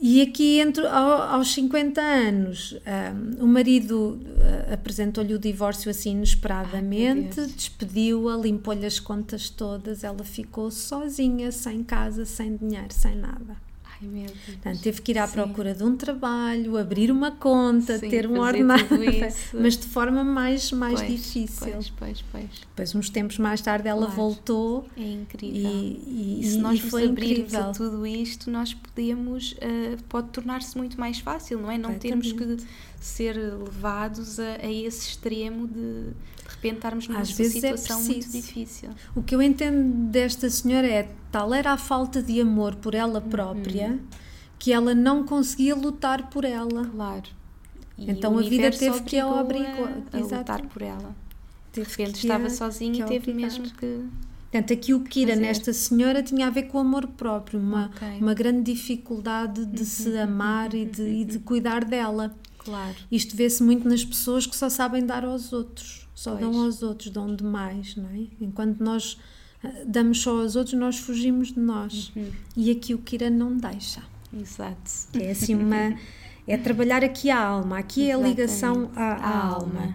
E aqui, entre, ao- aos 50 anos, ahm, o marido ah, apresentou-lhe o divórcio assim inesperadamente, despediu-a, limpou-lhe as contas todas, ela ficou sozinha, sem casa, sem dinheiro, sem nada. Ai meu Deus. Portanto, teve que ir à Sim. procura de um trabalho, abrir uma conta, Sim, ter um ordenado, mas de forma mais, mais Pois, difícil. Pois, pois, pois. Depois, uns tempos mais tarde, ela Claro. voltou É incrível. e, e, E se e nós nos foi abrirmos incrível. a tudo isto, nós podemos, eh, pode tornar-se muito mais fácil, não é? Não termos que ser levados a, a esse extremo de de repente estarmos numa Às vezes é situação muito preciso. difícil. O que eu entendo desta senhora é tal era a falta de amor por ela própria Uhum. que ela não conseguia lutar por ela. Claro. E Então a vida teve que a obrigou a, a lutar por ela. De repente que estava sozinha que e teve mesmo que. Portanto, aqui o Kira fazer. nesta senhora tinha a ver com o amor próprio, uma, Ok. Uhum, uma grande dificuldade de se amar e de, e de cuidar dela. Claro. Isto vê-se muito nas pessoas que só sabem dar aos outros, só Pois. dão aos outros, dão demais, não é? Enquanto nós ah, damos só aos outros, nós fugimos de nós. Uhum. E aqui o Kira não deixa. Exato. É assim uma. É trabalhar aqui a alma, aqui é a ligação Exatamente. À alma. alma.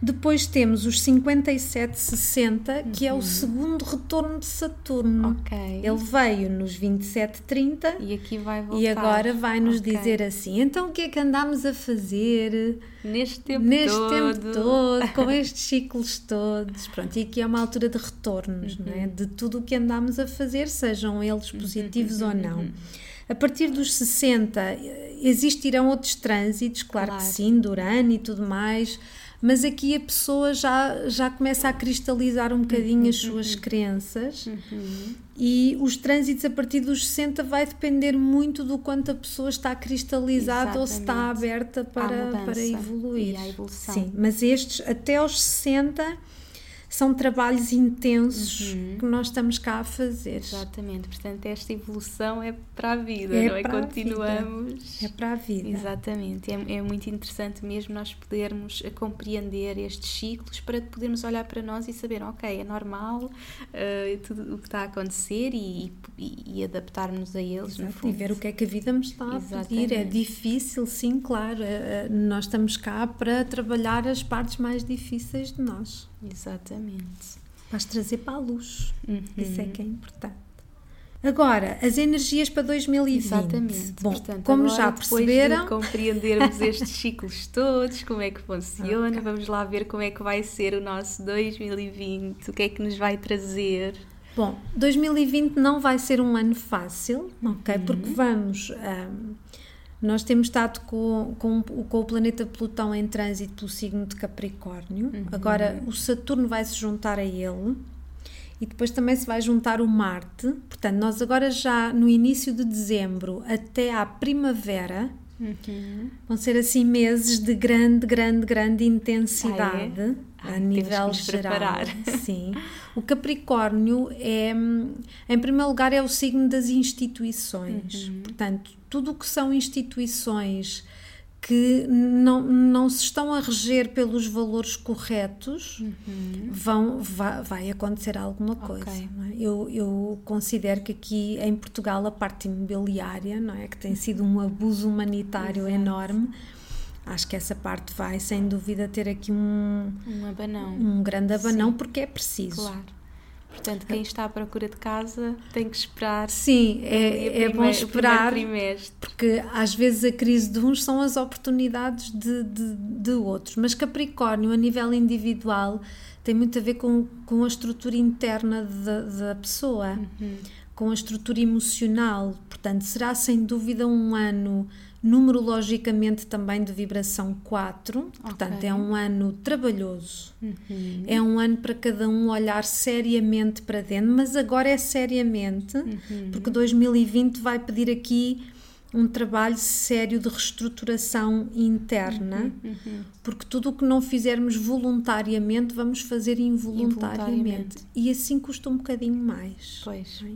Depois temos os 57-60, que é Uhum. o segundo retorno de Saturno. Ok. Ele veio nos 27-30 E aqui vai voltar. e agora vai-nos Ok. dizer assim: então o que é que andámos a fazer Neste tempo neste todo. tempo todo, com estes ciclos todos? Pronto, e aqui é uma altura de retornos, não é? Uhum. De tudo o que andámos a fazer, sejam eles positivos uhum, ou não. A partir dos 60 eh, existirão outros trânsitos, claro, Claro. que sim, de Urano e tudo mais, mas aqui a pessoa já, já começa a cristalizar um bocadinho Uhum, as suas crenças e os trânsitos a partir dos 60 vai depender muito do quanto a pessoa está cristalizada ou se está Exatamente. aberta para, para evoluir. Sim, mas estes até aos 60 são trabalhos intensos que nós estamos cá a fazer. Uhum. Exatamente. Portanto, esta evolução é para a vida, É não é? Continuamos. É para a vida. Exatamente, é, é muito interessante mesmo nós podermos eh, compreender estes ciclos para podermos olhar para nós e saber, ok, é normal eh, tudo o que está a acontecer e, e, e adaptarmos a eles, no fundo. e ver o que é que a vida me está a pedir. É Exatamente. difícil, sim, claro. eh, Nós estamos cá para trabalhar as partes mais difíceis de nós, Exatamente. as trazer para a luz. Isso é Uhum. que é importante. Agora, as energias para 2020. Exatamente. Bom, Portanto, como agora, já perceberam, de compreendermos estes ciclos todos, como é que funciona, vamos lá ver como é que vai ser o nosso 2020, o que é que nos vai trazer. Bom, 2020 não vai ser um ano fácil, ok? Uhum. Porque vamos. ahm, nós temos estado com, com, com o planeta Plutão em trânsito pelo signo de Capricórnio. Uhum. Agora o Saturno vai se juntar a ele e depois também se vai juntar o Marte. Portanto, nós agora já no início de dezembro até à primavera vão ser assim meses de grande, grande, grande intensidade Ah, a temos que nível geral. preparar. Sim. O Capricórnio é, em primeiro lugar, é o signo das instituições. Uhum. Portanto, tudo o que são instituições que não, não se estão a reger pelos valores corretos, vão, vai, vai acontecer alguma coisa. Uhum. Ok. não é? eu, eu considero que aqui em Portugal a parte imobiliária, não é? que tem sido um abuso humanitário Exato. enorme, acho que essa parte vai sem dúvida ter aqui um, Um abanão. um grande abanão porque é preciso. Claro. Portanto, quem está à procura de casa tem que esperar. Sim, é, é bom esperar porque às vezes a crise de uns são as oportunidades de, de, de outros. Mas Capricórnio, a nível individual, tem muito a ver com, com a estrutura interna da, da pessoa, com a estrutura emocional. Portanto, será sem dúvida um ano numerologicamente também de vibração 4, portanto, Ok. é um ano trabalhoso. É um ano para cada um olhar seriamente para dentro, mas agora é seriamente, porque 2020 vai pedir aqui um trabalho sério de reestruturação interna, porque tudo o que não fizermos voluntariamente, vamos fazer involuntariamente. Involuntariamente. E assim custa um bocadinho mais. Pois. é?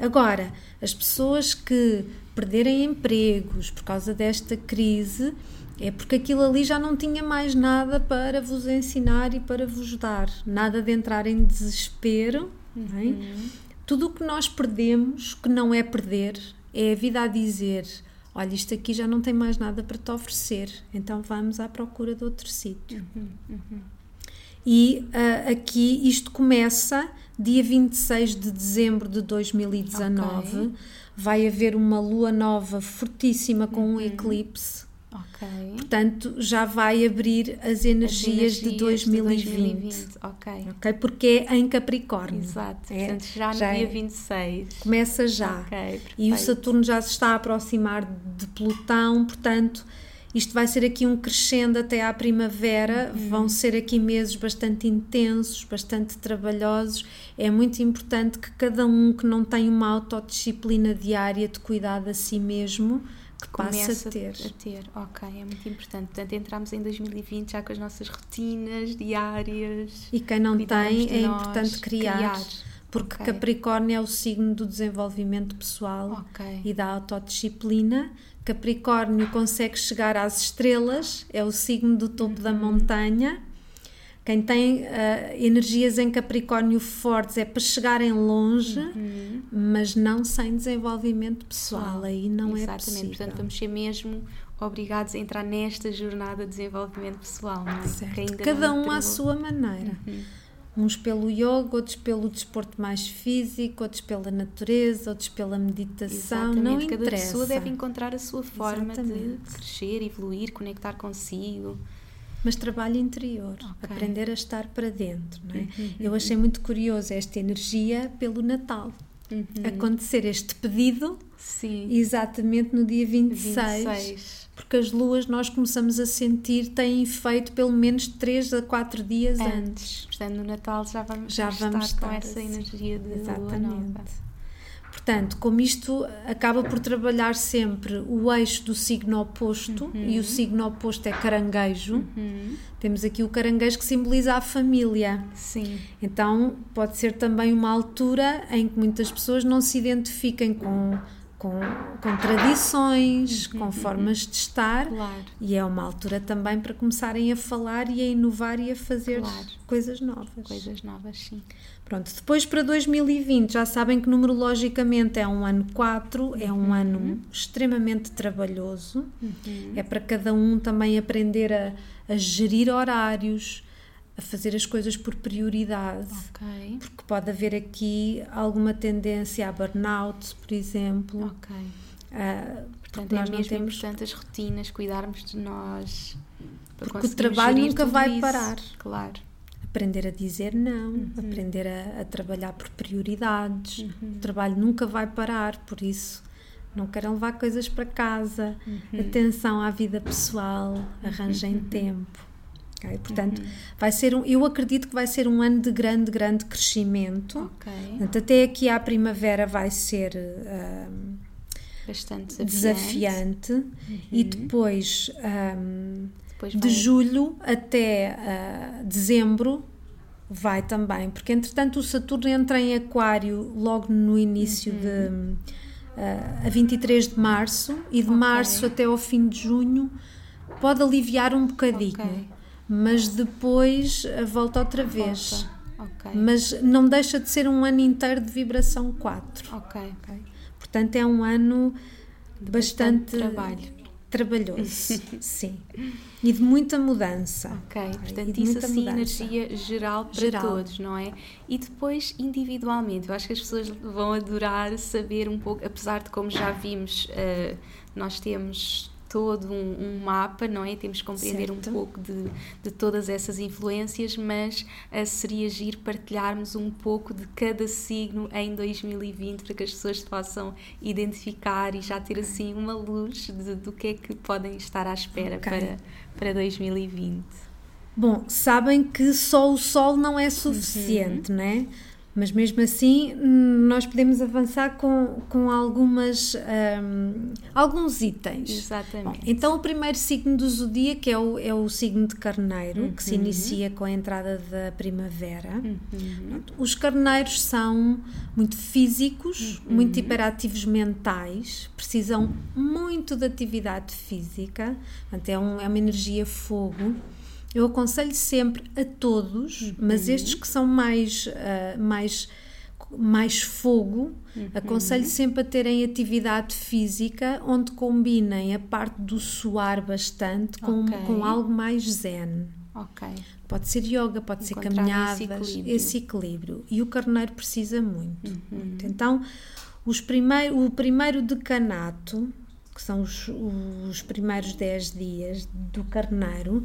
Agora, as pessoas que perderem empregos por causa desta crise, é porque aquilo ali já não tinha mais nada para vos ensinar e para vos dar, nada de entrar em desespero. É? Uhum. Tudo o que nós perdemos, que não é perder, é a vida a dizer: olha, isto aqui já não tem mais nada para te oferecer, então vamos à procura de outro sítio. Uhum, uhum. E uh, aqui isto começa dia 26 de dezembro de 2019. Okay. Vai haver uma lua nova fortíssima com uhum. um eclipse. Ok. Portanto, já vai abrir as energias, as energias de 2020. De 2020. Ok. Ok, porque é em Capricórnio. Exato. É, Portanto, já no já dia é, 26. Começa já. Ok. E o Saturno já se está a aproximar de Plutão, portanto isto vai ser aqui um crescendo até à primavera, uhum. vão ser aqui meses bastante intensos, bastante trabalhosos. É muito importante que cada um que não tem uma autodisciplina diária de cuidar de si mesmo, que passe a ter. a ter. Ok, é muito importante. Portanto, entramos em 2020 já com as nossas rotinas diárias. E quem não tem, é nós, importante criar. criar. Porque okay. Capricórnio é o signo do desenvolvimento pessoal okay. e da autodisciplina Capricórnio consegue chegar às estrelas, é o signo do topo uhum. da montanha. Quem tem uh, energias em Capricórnio fortes é para chegarem longe, uhum. mas não sem desenvolvimento pessoal. Aí não é Exatamente. é possível. Portanto, vamos ser mesmo obrigados a entrar nesta jornada de desenvolvimento pessoal, não é? Certo. Cada um à sua maneira. Uhum uns pelo yoga, outros pelo desporto mais físico, outros pela natureza, outros pela meditação, Exatamente. não Cada interessa. Pessoa deve encontrar a sua forma Exatamente. de crescer, evoluir, conectar consigo. Mas trabalho interior, okay. aprender a estar para dentro. Não é? Uhum. Eu achei muito curioso esta energia pelo Natal. Uhum. Acontecer este pedido Sim. exatamente no dia 26. 26 porque as luas nós começamos a sentir têm efeito pelo menos 3 a 4 dias antes. antes. Portanto, no Natal já vamos, já vamos estar, com essa assim. energia de Exatamente. lua nova. Portanto, como isto acaba por trabalhar sempre o eixo do signo oposto, uhum. e o signo oposto é caranguejo, uhum. temos aqui o caranguejo que simboliza a família. Sim. Então, pode ser também uma altura em que muitas pessoas não se identifiquem com com, com tradições, uhum, com uhum. formas de estar claro. e é uma altura também para começarem a falar e a inovar e a fazer claro. coisas novas. Coisas novas, sim. Pronto, depois para 2020 já sabem que numerologicamente é um ano 4, uhum. é um uhum. ano extremamente trabalhoso, uhum. é para cada um também aprender a, a gerir horários, a fazer as coisas por prioridade. Okay. Porque pode haver aqui alguma tendência a burnout, por exemplo. Ok. Uh, Portanto, é mesmo temos... importante as rotinas, cuidarmos de nós. Porque o trabalho nunca vai isso. parar. Claro. Aprender a dizer não, uhum. aprender a, a, trabalhar por prioridades. Uhum. O trabalho nunca vai parar, por isso não querem levar coisas para casa. Uhum. Atenção à vida pessoal, arranjem tempo. Okay? Portanto, uhum. vai ser um, eu acredito que vai ser um ano de grande, grande crescimento. Okay. Portanto, até aqui à primavera vai ser um, bastante desafiante, desafiante. Uhum. e depois, um, depois de julho até uh, dezembro vai também, porque entretanto o Saturno entra em Aquário logo no início uhum. de uh, a 23 de março e de okay. março até ao fim de junho pode aliviar um bocadinho. Okay mas depois eh, volta outra vez. Volta. Okay. Mas não deixa de ser um ano inteiro de vibração 4. Ok. okay. Portanto, é um ano de bastante, bastante trabalho. Trabalhoso, sim. E de muita mudança. Ok, portanto, isso assim, mudança. energia geral para geral. todos, não é? E depois, individualmente, eu acho que as pessoas vão adorar saber um pouco, apesar de como já vimos, uh, nós temos todo um, um, mapa, não é? Temos que compreender certo. um pouco de, de todas essas influências, mas uh, seria giro partilharmos um pouco de cada signo em 2020 para que as pessoas possam identificar e já ter assim uma luz de, do que é que podem estar à espera okay. para, para 2020. Bom, sabem que só o Sol não é suficiente, uhum. não é? Mas mesmo assim, nós podemos avançar com, com algumas, um, alguns itens. Exatamente. Bom, então, o primeiro signo do zodíaco é o, é o signo de carneiro, uhum. que se inicia com a entrada da primavera. Uhum. Os carneiros são muito físicos, uhum. muito hiperativos mentais, precisam muito de atividade física, portanto, é, um, é uma energia fogo. Eu aconselho sempre a todos, uhum. mas estes que são mais, uh, mais, mais fogo, uhum. aconselho sempre a terem atividade física onde combinem a parte do suar bastante com, okay. com algo mais zen. Ok. Pode ser yoga, pode Encontrar ser caminhadas, esse equilíbrio. esse equilíbrio. E o carneiro precisa muito. Uhum. Então, os primeiro, o primeiro decanato, que são os, os primeiros 10 dias do carneiro,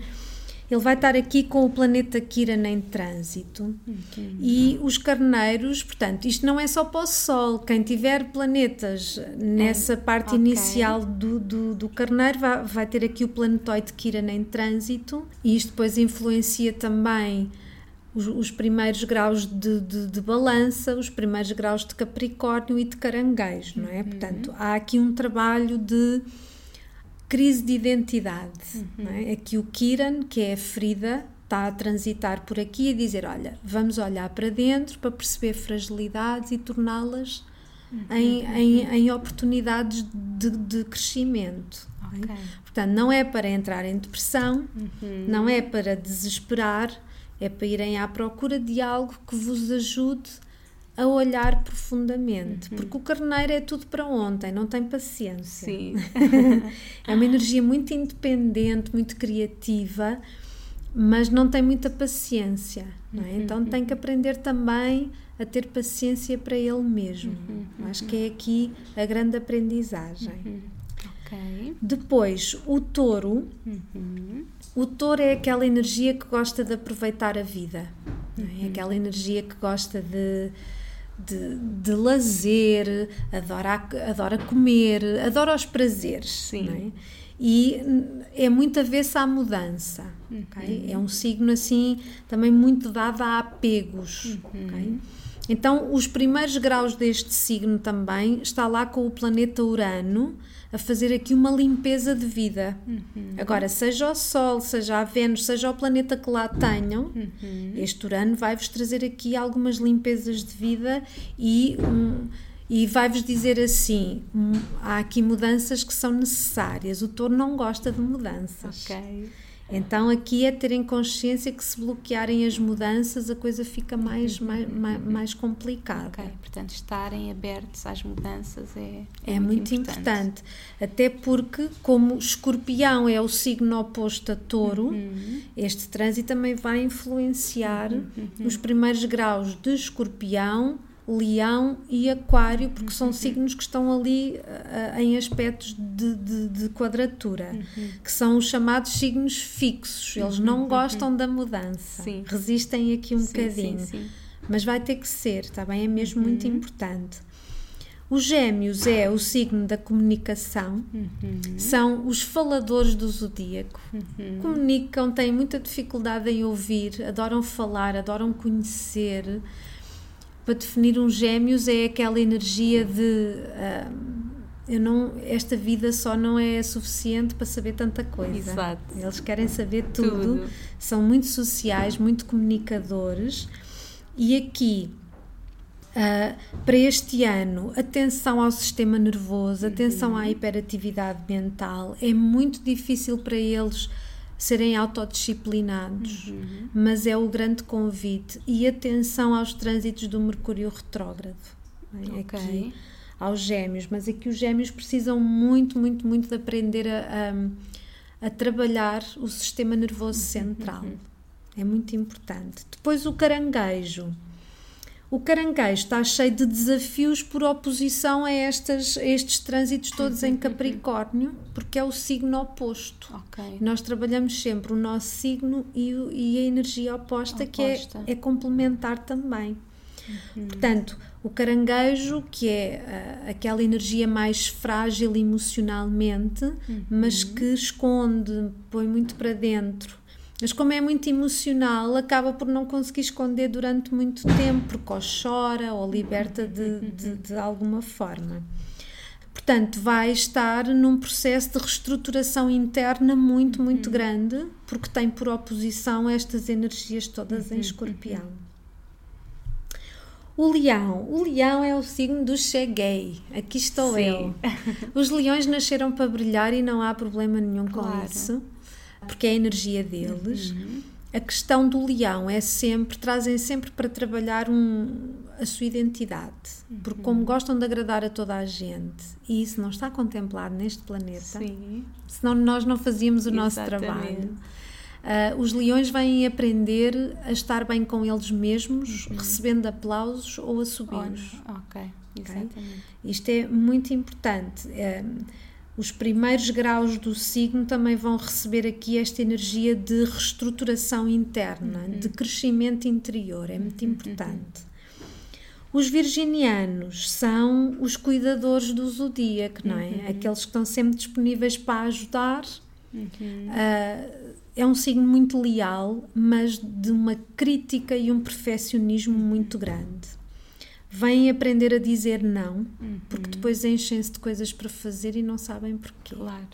ele vai estar aqui com o planeta Kiran em trânsito e os carneiros, portanto, isto não é só para o Sol. Quem tiver planetas nessa é. parte okay. inicial do, do, do carneiro vai, vai, ter aqui o planetoide Kiran em trânsito e isto depois influencia também os, os primeiros graus de, de, de, balança, os primeiros graus de Capricórnio e de Caranguejo, não é? Uhum. Portanto, há aqui um trabalho de crise de identidade. Uhum. É? Aqui o Kiran, que é a ferida, está a transitar por aqui e dizer: olha, vamos olhar para dentro para perceber fragilidades e torná-las uhum. em, em, em, oportunidades de, de crescimento. É? Okay. Portanto, não é para entrar em depressão, uhum. não é para desesperar, é para irem à procura de algo que vos ajude a olhar profundamente, uhum. porque o carneiro é tudo para ontem, não tem paciência. Sim. é uma energia muito independente, muito criativa, mas não tem muita paciência. Não é? Uhum. Então tem que aprender também a ter paciência para ele mesmo. Uhum. Acho que é aqui a grande aprendizagem. Uhum. Okay. Depois, o touro. Uhum. O touro é aquela energia que gosta de aproveitar a vida. É? Uhum. Aquela energia que gosta de de, de lazer, adora, adora comer, adora os prazeres. Sim. É? E é muito avessa à mudança. Uhum. Okay? É um signo assim também muito dado a apegos. Uhum. Okay? Então, os primeiros graus deste signo também está lá com o planeta Urano a fazer aqui uma limpeza de vida. Uhum. Agora, seja o Sol, seja a Vênus, seja o planeta que lá tenham, uhum. este Urano vai-vos trazer aqui algumas limpezas de vida e. Um, e vai-vos dizer assim: hum, há aqui mudanças que são necessárias. O touro não gosta de mudanças. Ok. Então aqui é terem consciência que se bloquearem as mudanças a coisa fica mais, mais, mais, complicada. Okay. Portanto, estarem abertos às mudanças é, é, é muito, muito importante. importante. Até porque, como escorpião é o signo oposto a touro, uhum. este trânsito também vai influenciar uhum. uhum. os primeiros graus de escorpião Leão e Aquário, porque são uhum. signos que estão ali uh, em aspectos de, de, de quadratura, uhum. que são os chamados signos fixos. Eles não uhum. gostam da mudança, sim. resistem aqui um sim, bocadinho. Sim, Mas vai ter que ser, está bem? É mesmo muito uhum. importante. Os gêmeos é o signo da comunicação, uhum. são os faladores do zodíaco. Uhum. Comunicam, têm muita dificuldade em ouvir, adoram falar, adoram conhecer para definir uns gêmeos é aquela energia de uh, eu não, esta vida só não é suficiente para saber tanta coisa. Exato. Eles querem saber tudo, tudo. são muito sociais, muito comunicadores e aqui Uh, para este ano, atenção ao sistema nervoso, atenção uhum. à hiperatividade mental. É muito difícil para eles serem autodisciplinados, uhum. mas é o grande convite. E atenção aos trânsitos do Mercúrio retrógrado. É? Okay. Aqui, aos gêmeos, mas aqui os gêmeos precisam muito, muito, muito de aprender a, a, a trabalhar o sistema nervoso uhum. central. Uhum. É muito importante. Depois o caranguejo. O caranguejo está cheio de desafios por oposição a, estas, a estes trânsitos todos em Capricórnio, porque é o signo oposto. Okay. Nós trabalhamos sempre o nosso signo e, e a energia oposta, oposta. que é, é complementar também. Uhum. Portanto, o caranguejo, que é uh, aquela energia mais frágil emocionalmente, uhum. mas que esconde, põe muito para dentro Mas como é muito emocional, acaba por não conseguir esconder durante muito tempo, porque ou chora ou liberta de, de, de alguma forma. Portanto, vai estar num processo de reestruturação interna muito, muito grande, porque tem por oposição estas energias todas em escorpião. O leão. O leão é o signo do cheguei. Aqui estou Sim. eu. Os leões nasceram para brilhar e não há problema nenhum com Claro. isso, porque é a energia deles. A questão do leão é sempre, trazem sempre para trabalhar um, a sua identidade. Porque como gostam de agradar a toda a gente, e isso não está contemplado neste planeta, Sim. senão nós não fazíamos o nosso Exatamente. trabalho. Ah, os leões vêm aprender a estar bem com eles mesmos, recebendo aplausos ou assobios. Olha, ok, exatamente. Isto é muito importante. Eh, os primeiros graus do signo também vão receber aqui esta energia de reestruturação interna, de crescimento interior. É muito importante. Os virginianos são os cuidadores do zodíaco, não é? Aqueles que estão sempre disponíveis para ajudar. Ah, é um signo muito leal, mas de uma crítica e um perfeccionismo muito grande. Vêm aprender a dizer não, porque depois enchem-se de coisas para fazer e não sabem porquê. Claro.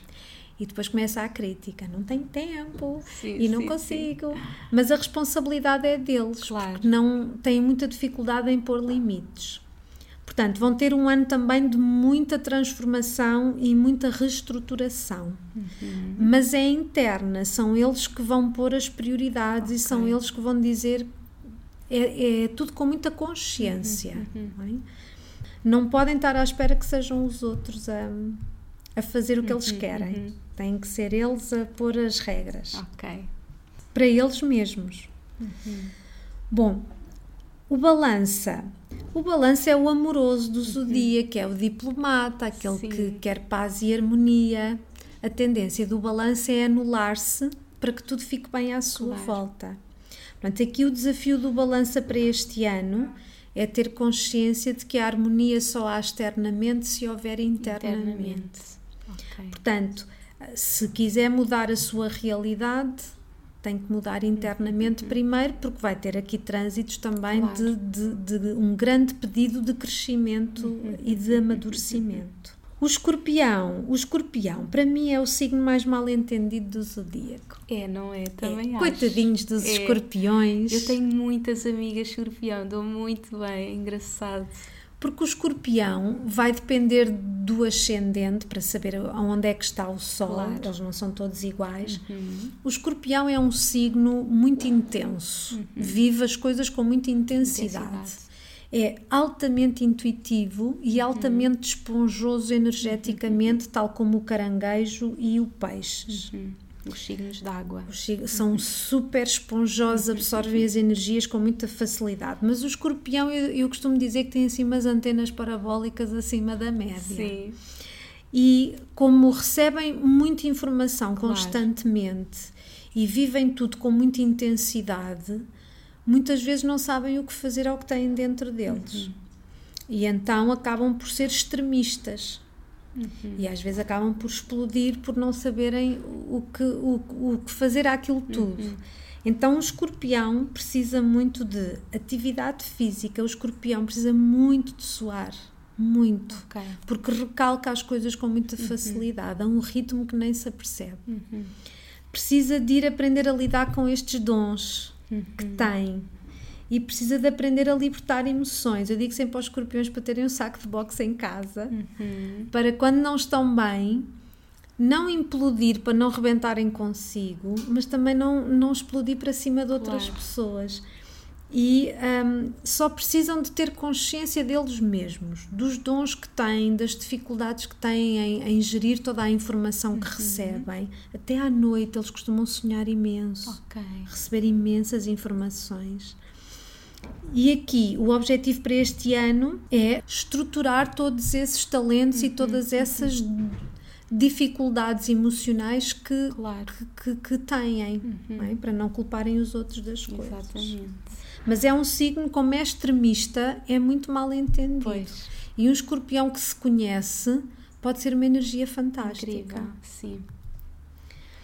E depois começa a crítica: não tenho tempo Sim, e não sim, consigo. Mas a responsabilidade é deles, Claro. porque não têm muita dificuldade em pôr limites. Portanto, vão ter um ano também de muita transformação e muita reestruturação. Uhum. Mas é interna, são eles que vão pôr as prioridades e são eles que vão dizer. É, é tudo com muita consciência. Uhum, Não, é? Não podem estar à espera que sejam os outros a, a fazer o que Uhum, eles querem. Têm que ser eles a pôr as regras Ok. para eles mesmos. Bom, o balança. O balança é o amoroso do zodíaco, é o diplomata, aquele Sim. que quer paz e harmonia. A tendência do balança é anular-se para que tudo fique bem à sua Claro. volta. Portanto, aqui o desafio do balança para este ano é ter consciência de que a harmonia só há externamente se houver internamente. Internamente. Ok. Portanto, se quiser mudar a sua realidade, tem que mudar internamente primeiro, porque vai ter aqui trânsitos também Claro. de, de- de um grande pedido de crescimento e de amadurecimento. O escorpião, o escorpião, para mim é o signo mais mal entendido do zodíaco. É, não é? Também É, acho. Coitadinhos dos É. escorpiões. Eu tenho muitas amigas escorpião, dou muito bem, é engraçado. Porque o escorpião vai depender do ascendente para saber aonde é que está o sol, Claro. eles não são todos iguais. Uhum. O escorpião é um signo muito intenso, vive as coisas com muita intensidade. Uhum. Intensidade. É altamente intuitivo e altamente esponjoso energeticamente, tal como o caranguejo e o peixe. Hum, Os signos d'água. São super esponjosos, absorvem as energias com muita facilidade. Mas o escorpião, eu, eu costumo dizer que tem assim umas antenas parabólicas acima da média. Sim. E como recebem muita informação Claro. constantemente e vivem tudo com muita intensidade, muitas vezes não sabem o que fazer ao que têm dentro deles. Uhum. E então acabam por ser extremistas. Uhum. E às vezes acabam por explodir por não saberem o que, o, o que fazer àquilo tudo. Uhum. Então o escorpião precisa muito de atividade física, o escorpião precisa muito de suar, muito Ok. porque recalca as coisas com muita facilidade, a um ritmo que nem se apercebe. Precisa de ir aprender a lidar com estes dons que tem e precisa de aprender a libertar emoções. Eu digo sempre aos escorpiões para terem um saco de boxe em casa, para quando não estão bem, não implodir para não rebentarem consigo, mas também não, não explodir para cima de outras Claro. pessoas. E hum, só precisam de ter consciência deles mesmos, dos dons que têm, das dificuldades que têm em, em gerir toda a informação que recebem. Até à noite eles costumam sonhar imenso, Ok. receber imensas informações. E aqui o objetivo para este ano é estruturar todos esses talentos e todas essas dificuldades emocionais que, Claro. que, que, que têm, não é? para não culparem os outros das coisas. Exatamente. Mas é um signo, como é extremista, é muito mal entendido. Pois. E um escorpião que se conhece pode ser uma energia fantástica. Incrível. Sim.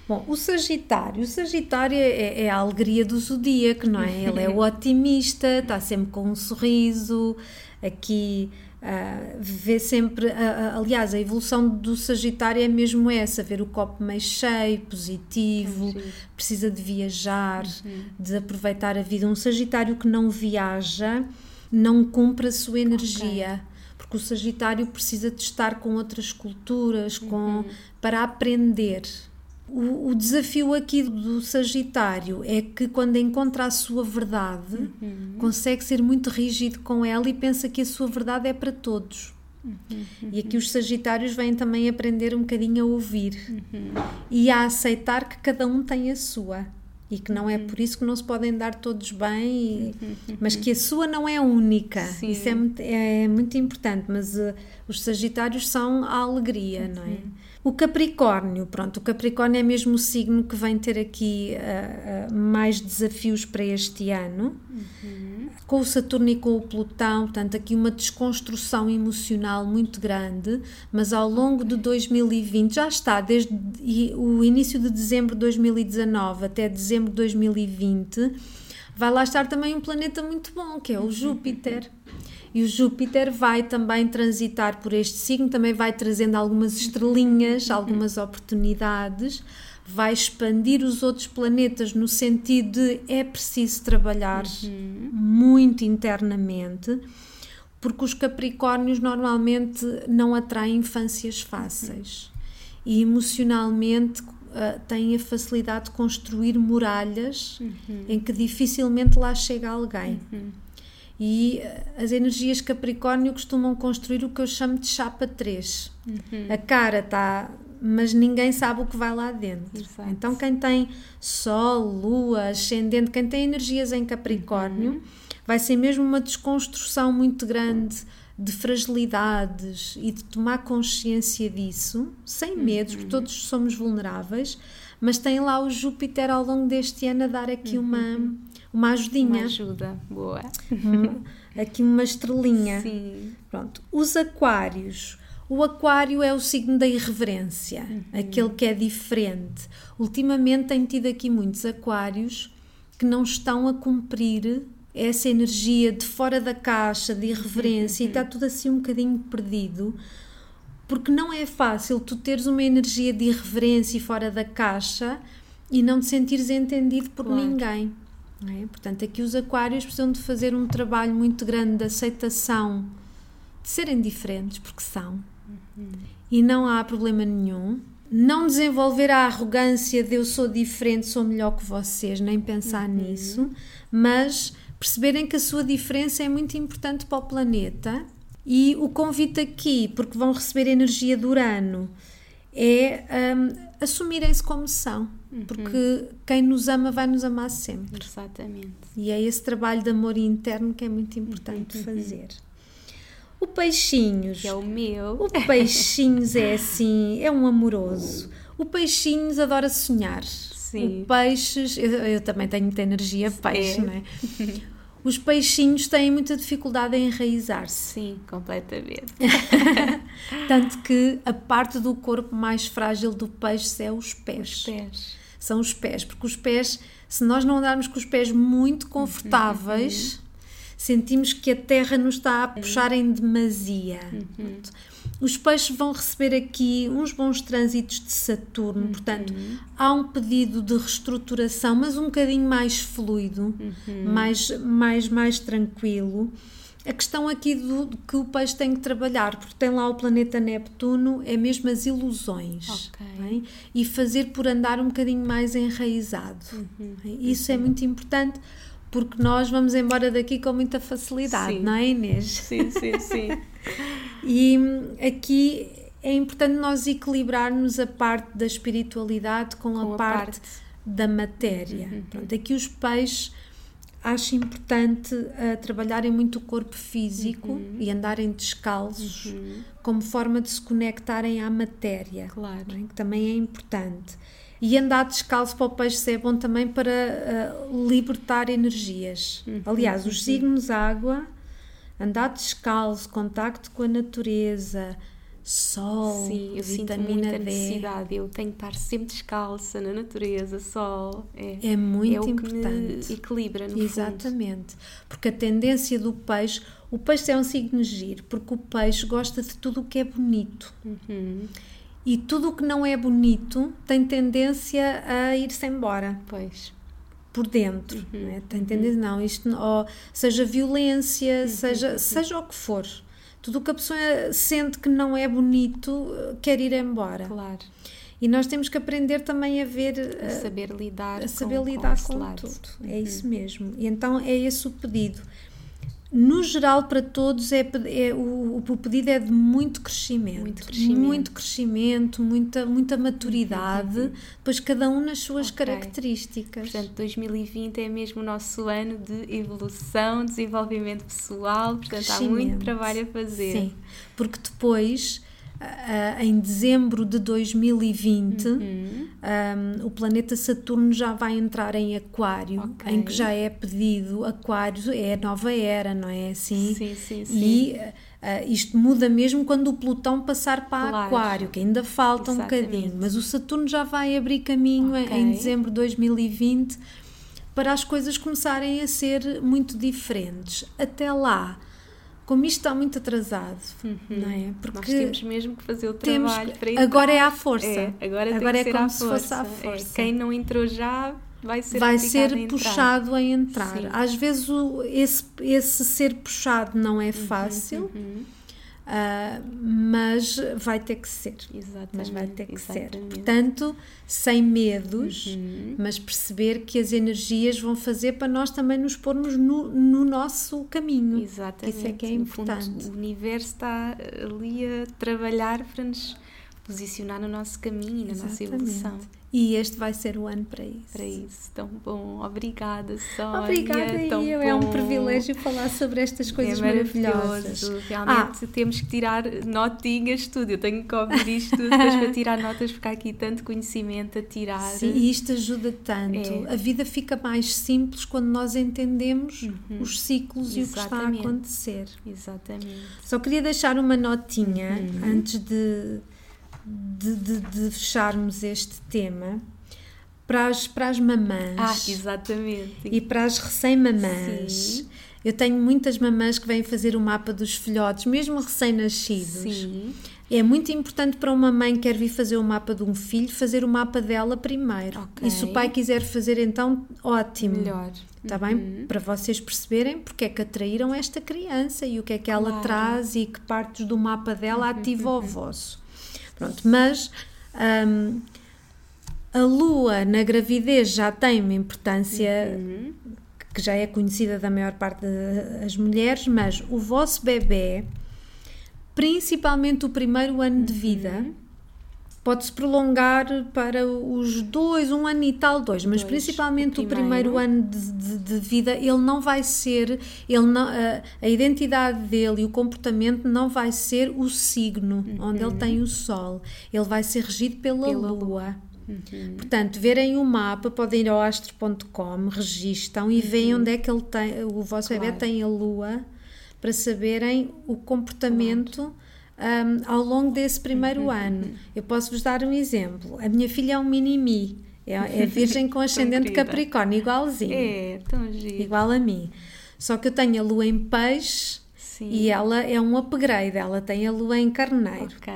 Bom, o Sagitário. O Sagitário é, é, a alegria do zodíaco, não é? Ele é o otimista, está sempre com um sorriso. Aqui uh, vê sempre. Uh, uh, aliás, a evolução do Sagitário é mesmo essa: ver o copo meio cheio, positivo, precisa de viajar, uhum. de aproveitar a vida. Um Sagitário que não viaja não cumpre a sua energia. Okay porque o Sagitário precisa de estar com outras culturas, com, uhum. para aprender. O, o, desafio aqui do Sagitário é que quando encontra a sua verdade, uhum. consegue ser muito rígido com ela e pensa que a sua verdade é para todos. Uhum. E aqui os Sagitários vêm também aprender um bocadinho a ouvir uhum. e a aceitar que cada um tem a sua e que não é por isso que não se podem dar todos bem, e, mas que a sua não é única. Sim. Isso é muito, é muito importante, mas uh, os Sagitários são a alegria, não é? O Capricórnio, pronto, o Capricórnio é mesmo o signo que vem ter aqui uh, uh, mais desafios para este ano, uhum. com o Saturno e com o Plutão, portanto, aqui uma desconstrução emocional muito grande, mas ao longo de 2020, já está, desde o início de dezembro de 2019 até dezembro de 2020, vai lá estar também um planeta muito bom, que é o Júpiter. E o Júpiter vai também transitar por este signo, também vai trazendo algumas estrelinhas, algumas oportunidades, vai expandir os outros planetas no sentido de é preciso trabalhar uhum. muito internamente, porque os Capricórnios normalmente não atraem infâncias fáceis uhum. e emocionalmente Uh, têm a facilidade de construir muralhas uhum. em que dificilmente lá chega alguém. Uhum. E eh, as energias Capricórnio costumam construir o que eu chamo de chapa 3. Uhum. A cara está, mas ninguém sabe o que vai lá dentro. Exato. Então, quem tem Sol, Lua, Ascendente, quem tem energias em Capricórnio, uhum. vai ser mesmo uma desconstrução muito grande de fragilidades e de tomar consciência disso, sem medos, uhum. porque todos somos vulneráveis, mas tem lá o Júpiter ao longo deste ano a dar aqui uma uhum uma ajudinha. Uma ajuda, boa. aqui uma estrelinha. Sim. Pronto. Os aquários. O aquário é o signo da irreverência, uhum. aquele que é diferente. Ultimamente tenho tido aqui muitos aquários que não estão a cumprir essa energia de fora da caixa, de irreverência, uhum. e está tudo assim um bocadinho perdido, porque não é fácil tu teres uma energia de irreverência e fora da caixa e não te sentires entendido por claro. ninguém. É? Portanto, aqui os aquários precisam de fazer um trabalho muito grande de aceitação de serem diferentes, porque são, uhum. e não há problema nenhum. Não desenvolver a arrogância de eu sou diferente, sou melhor que vocês, nem pensar uhum. nisso, mas perceberem que a sua diferença é muito importante para o planeta. E o convite aqui, porque vão receber energia do Urano, é um, assumirem-se como são, uhum. porque quem nos ama vai nos amar sempre. Exatamente. E é esse trabalho de amor interno que é muito importante uhum. fazer. O peixinhos. Que é o meu. O peixinhos é assim, é um amoroso. O peixinhos adora sonhar. Sim. O peixes, eu, eu também tenho muita energia peixe, é. não é? os peixinhos têm muita dificuldade em enraizar-se. Sim, completamente. Tanto que a parte do corpo mais frágil do peixe é os pés. Os pés. São os pés, porque os pés, se nós não andarmos com os pés muito confortáveis, uhum. sentimos que a terra nos está a puxar em demasia. Uhum. Os peixes vão receber aqui uns bons trânsitos de Saturno, uhum. portanto, há um pedido de reestruturação, mas um bocadinho mais fluido, uhum. mais, mais, mais tranquilo. A questão aqui do que o peixe tem que trabalhar, porque tem lá o planeta Neptuno, é mesmo as ilusões. Okay. É? E fazer por andar um bocadinho mais enraizado. Uhum. É? Isso é muito importante porque nós vamos embora daqui com muita facilidade, sim. não é, Inês? Sim, sim, sim. e aqui é importante nós equilibrarmos a parte da espiritualidade com, com a, a parte, parte, da matéria. Uhum. Pronto, aqui os peixes acho importante uh, trabalharem muito o corpo físico uhum. e andarem descalços uhum. como forma de se conectarem à matéria, claro. É? que também é importante. E andar descalço para o peixe é bom também para uh, libertar energias. Uhum. Aliás, os signos água, andar descalço, contacto com a natureza, sol, Sim, eu sinto vitamina muita D. necessidade. Eu tenho que estar sempre descalça na natureza, sol. É, É muito é importante. equilibra, no fundo. Exatamente. Porque a tendência do peixe, o peixe é um signo giro, porque o peixe gosta de tudo o que é bonito. Uhum. E tudo o que não é bonito tem tendência a ir-se embora Pois. por dentro. Uhum. não é? Tem tendência, não, isto, ou seja violência, seja, seja o que for. Tudo o que a pessoa sente que não é bonito eh, quer ir embora. Claro. E nós temos que aprender também a ver, eh, saber lidar a saber com, lidar com, lado. tudo. É isso mesmo. E então é esse o pedido. No geral, para todos, é, é o, o pedido é de muito crescimento. Muito crescimento. Muito crescimento, muita, muita maturidade, depois cada um nas suas Ok. características. Portanto, 2020 é mesmo o nosso ano de evolução, desenvolvimento pessoal, portanto, há muito trabalho a fazer. Sim, porque depois, ah, em dezembro de 2020, Uhum. Um, o planeta Saturno já vai entrar em Aquário, Ok. em que já é pedido Aquário, é a nova era, não é assim? Sim, sim, sim. E uh, uh, isto muda mesmo quando o Plutão passar para Claro. Aquário, que ainda falta um Exatamente. bocadinho, mas o Saturno já vai abrir caminho em- Ok. em dezembro de 2020 para as coisas começarem a ser muito diferentes. Até lá, como isto está muito atrasado, não é? Nós Porque temos mesmo que fazer o trabalho que- para entrar. agora é à força. É, agora, Agora é como se força. fosse à É, força. quem não entrou já vai ser vai ser a puxado a entrar. Sim. Às vezes o- esse, esse ser puxado não é fácil, Uhum. Ah, mas vai ter que ser. Exatamente. Mas vai ter que ser. exatamente. Portanto, sem medos, Uhum. mas perceber que as energias vão fazer para nós também nos pormos no, no nosso caminho. Exatamente. Isso é que é No fundo, importante. o universo está ali a trabalhar para nos posicionar no nosso caminho e na nossa evolução. E este vai ser o ano para isso. Para isso, tão bom. Obrigada, Sónia. Obrigada, tão eu. É um bom. privilégio falar sobre estas coisas é maravilhosas. Realmente Ah. temos que tirar notinhas, tudo. Eu tenho que ouvir isto tudo depois para tirar notas, porque há aqui tanto conhecimento a tirar. Sim, e isto ajuda tanto. É. A vida fica mais simples quando nós entendemos os ciclos e o que está a Uhum. Exatamente. acontecer. Exatamente. Só queria deixar uma notinha Uhum. antes de, de, de- de fecharmos este tema para as, para as mamãs Ah, exatamente. e para as recém-mamãs. Eu tenho muitas mamãs que vêm fazer o mapa dos filhotes, mesmo recém-nascidos. Sim. É muito importante para uma mãe que quer vir fazer o mapa de um filho, fazer o mapa dela primeiro. Ok. E se o pai quiser fazer, então, ótimo. Melhor. Está Uhum. bem? Para vocês perceberem porque é que atraíram esta criança e o que é que ela Claro. Uhum, traz e que partes do mapa dela ativa o vosso. Pronto, mas hum, a lua na gravidez já tem uma importância Uhum. que já é conhecida da maior parte das mulheres, mas o vosso bebê, principalmente o primeiro ano de vida, Uhum. Pode-se prolongar para os dois, um ano e tal, dois, mas Dois, principalmente o o primeiro, primeiro. ano de, de- de vida, ele não vai ser, ele não, a, a identidade dele e o comportamento não vai ser o signo onde ele tem o sol, ele vai ser regido pela, Pela lua. Portanto, verem o mapa, podem ir ao astro.com, registam e veem onde é que ele tem, o vosso bebê Claro. tem a lua para saberem o comportamento um, ao longo desse primeiro ano. Eu posso vos dar um exemplo. A minha filha é um mini-mi, é, é virgem com ascendente. Capricórnio, igualzinho, É, tão giro. igual a mim. Só que eu tenho a lua em peixe Sim. e ela é um upgrade, ela tem a lua em carneiro. Ok.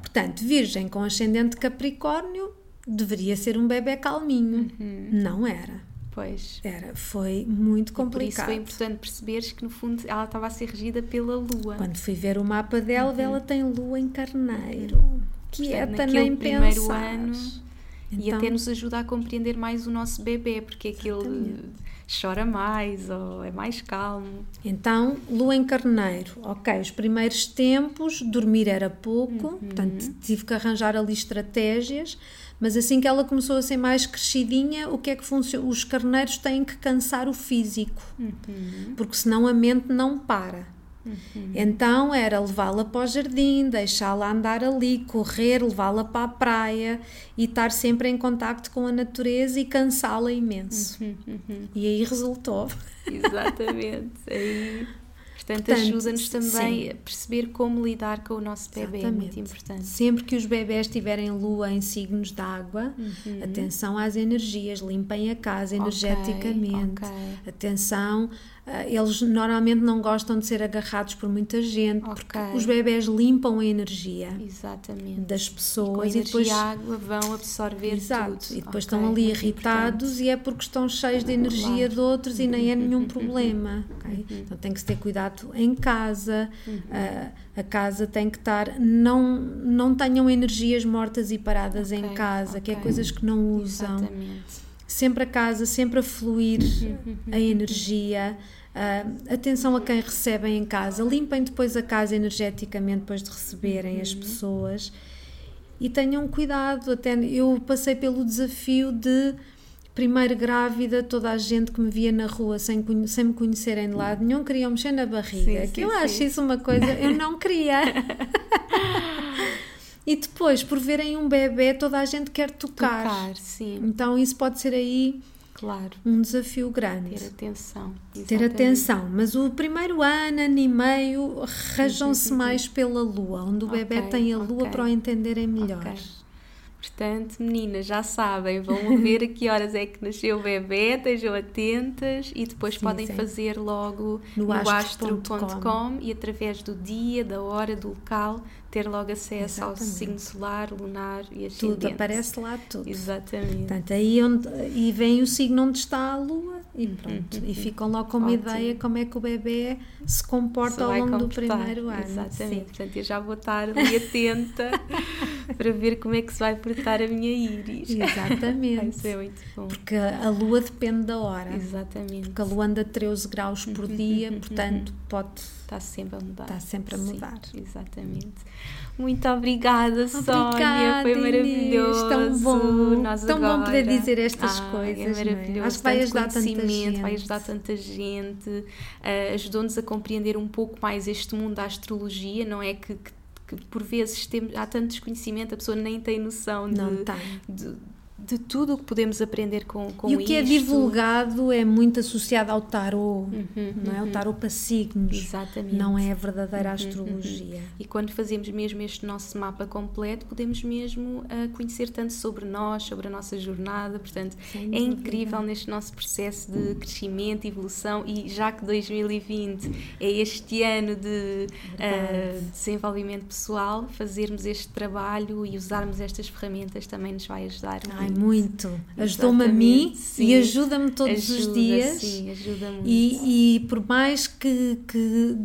Portanto, virgem com ascendente Capricórnio deveria ser um bebê calminho. Não era. Pois. Era, foi muito Por isso complicado. foi importante perceberes que no fundo ela estava a ser regida pela lua. Quando fui ver o mapa dela, ela tem lua em carneiro. Quieta, Portanto, nem naquele primeiro pensar. ano e Então- até nos ajuda a compreender mais o nosso bebê, porque é que ele chora mais ou é mais calmo. Então, lua em carneiro. Ok, os primeiros tempos, dormir era pouco, Uhum. portanto tive que arranjar ali estratégias, mas assim que ela começou a ser mais crescidinha, o que é que funciona? Os carneiros têm que cansar o físico, Uhum. porque senão a mente não para. Então era levá-la para o jardim, deixá-la andar ali, correr, levá-la para a praia e estar sempre em contacto com a natureza e cansá-la imenso. Uhum, E aí resultou. Exatamente. Aí Portanto, Portanto, ajuda-nos também sim. a perceber como lidar com o nosso bebê, é muito Exatamente. importante. Sempre que os bebés tiverem lua em signos de água, atenção às energias, limpem a casa Uhum. Energeticamente. ok. Atenção, ah, eles normalmente não gostam de ser agarrados por muita gente, porque Ok. os bebés limpam a energia Exatamente. das a pessoas e energia depois água vão absorver Exato, tudo. e depois estão ali muito irritados e é porque estão cheios de energia Claro. Uhum. de outros e nem é nenhum problema. ok? Então tem que se ter cuidado em casa, Uhum. ah, a casa tem que estar, não, não tenham energias mortas e paradas em Ok, casa, que é coisas que não usam. Exatamente. Sempre a casa, sempre a fluir Uhum. a energia. Ah, atenção a quem recebem em casa, limpem depois a casa energeticamente depois de receberem Uhum. as pessoas e tenham cuidado. Até eu passei pelo desafio de primeiro grávida, toda a gente que me via na rua sem, sem me conhecerem de lado nenhum queriam mexer na barriga. Sim, que sim, eu acho sim. isso uma coisa, eu não queria. e depois, por verem um bebê, toda a gente quer tocar. Tocar, sim, Então isso pode ser aí claro. um desafio grande. Ter atenção. Ter exatamente. atenção, mas o primeiro ano, ano e meio, rajam-se mais pela lua, onde o bebê Ok, tem a lua ok. para o entenderem melhor. Ok. Portanto, meninas, já sabem, vão ver a que horas é que nasceu o bebê, estejam atentas e depois Sim, podem sim. fazer logo No no, astro.com. astro.com e através do dia, da hora, do local, ter logo acesso ao Exatamente. signo solar, lunar e ascendente. Tudo, aparece lá tudo. Exatamente. Portanto, aí onde, e vem o signo onde está a lua e pronto. E ficam logo com uma Ótimo. ideia como é que o bebê se comporta Se ao longo do comportar. primeiro ano. Exatamente. Sim. Portanto, eu já vou estar ali atenta para ver como é que se vai portar a minha íris. Exatamente. Isso é muito bom. Porque a lua depende da hora. Exatamente. Porque a lua anda 13 graus por dia, portanto pode Está sempre a mudar. Está sempre a Sim, mudar. exatamente. Muito obrigada, Sónia. Obrigada, Foi Inês. maravilhoso. Tão bom. Nós Tão bom agora- poder dizer estas Ai, coisas, É é? maravilhoso. Acho que vai ajudar tanta conhecimento, Vai gente. ajudar tanta gente. ah, Ajudou-nos a compreender um pouco mais este mundo da astrologia, não é? Que, que, que por vezes temos, há tanto desconhecimento, a pessoa nem tem noção de, Não tem. de, de tudo o que podemos aprender com, com e o que é isto. divulgado é muito associado ao tarô, não é? O tarô para signos. Uhum, Exatamente. Uhum, Não é a verdadeira astrologia. E quando fazemos mesmo este nosso mapa completo, podemos mesmo ah, conhecer tanto sobre nós, sobre a nossa jornada. Portanto, Sem é dúvida. incrível neste nosso processo de crescimento, evolução e já que 2020 é este ano de ah, desenvolvimento pessoal, fazermos este trabalho e usarmos estas ferramentas também nos vai ajudar Ai, muito. Ajudou-me a mim sim. e ajuda-me todos os Ajuda, dias. Sim, ajuda muito. E, e por mais que, que,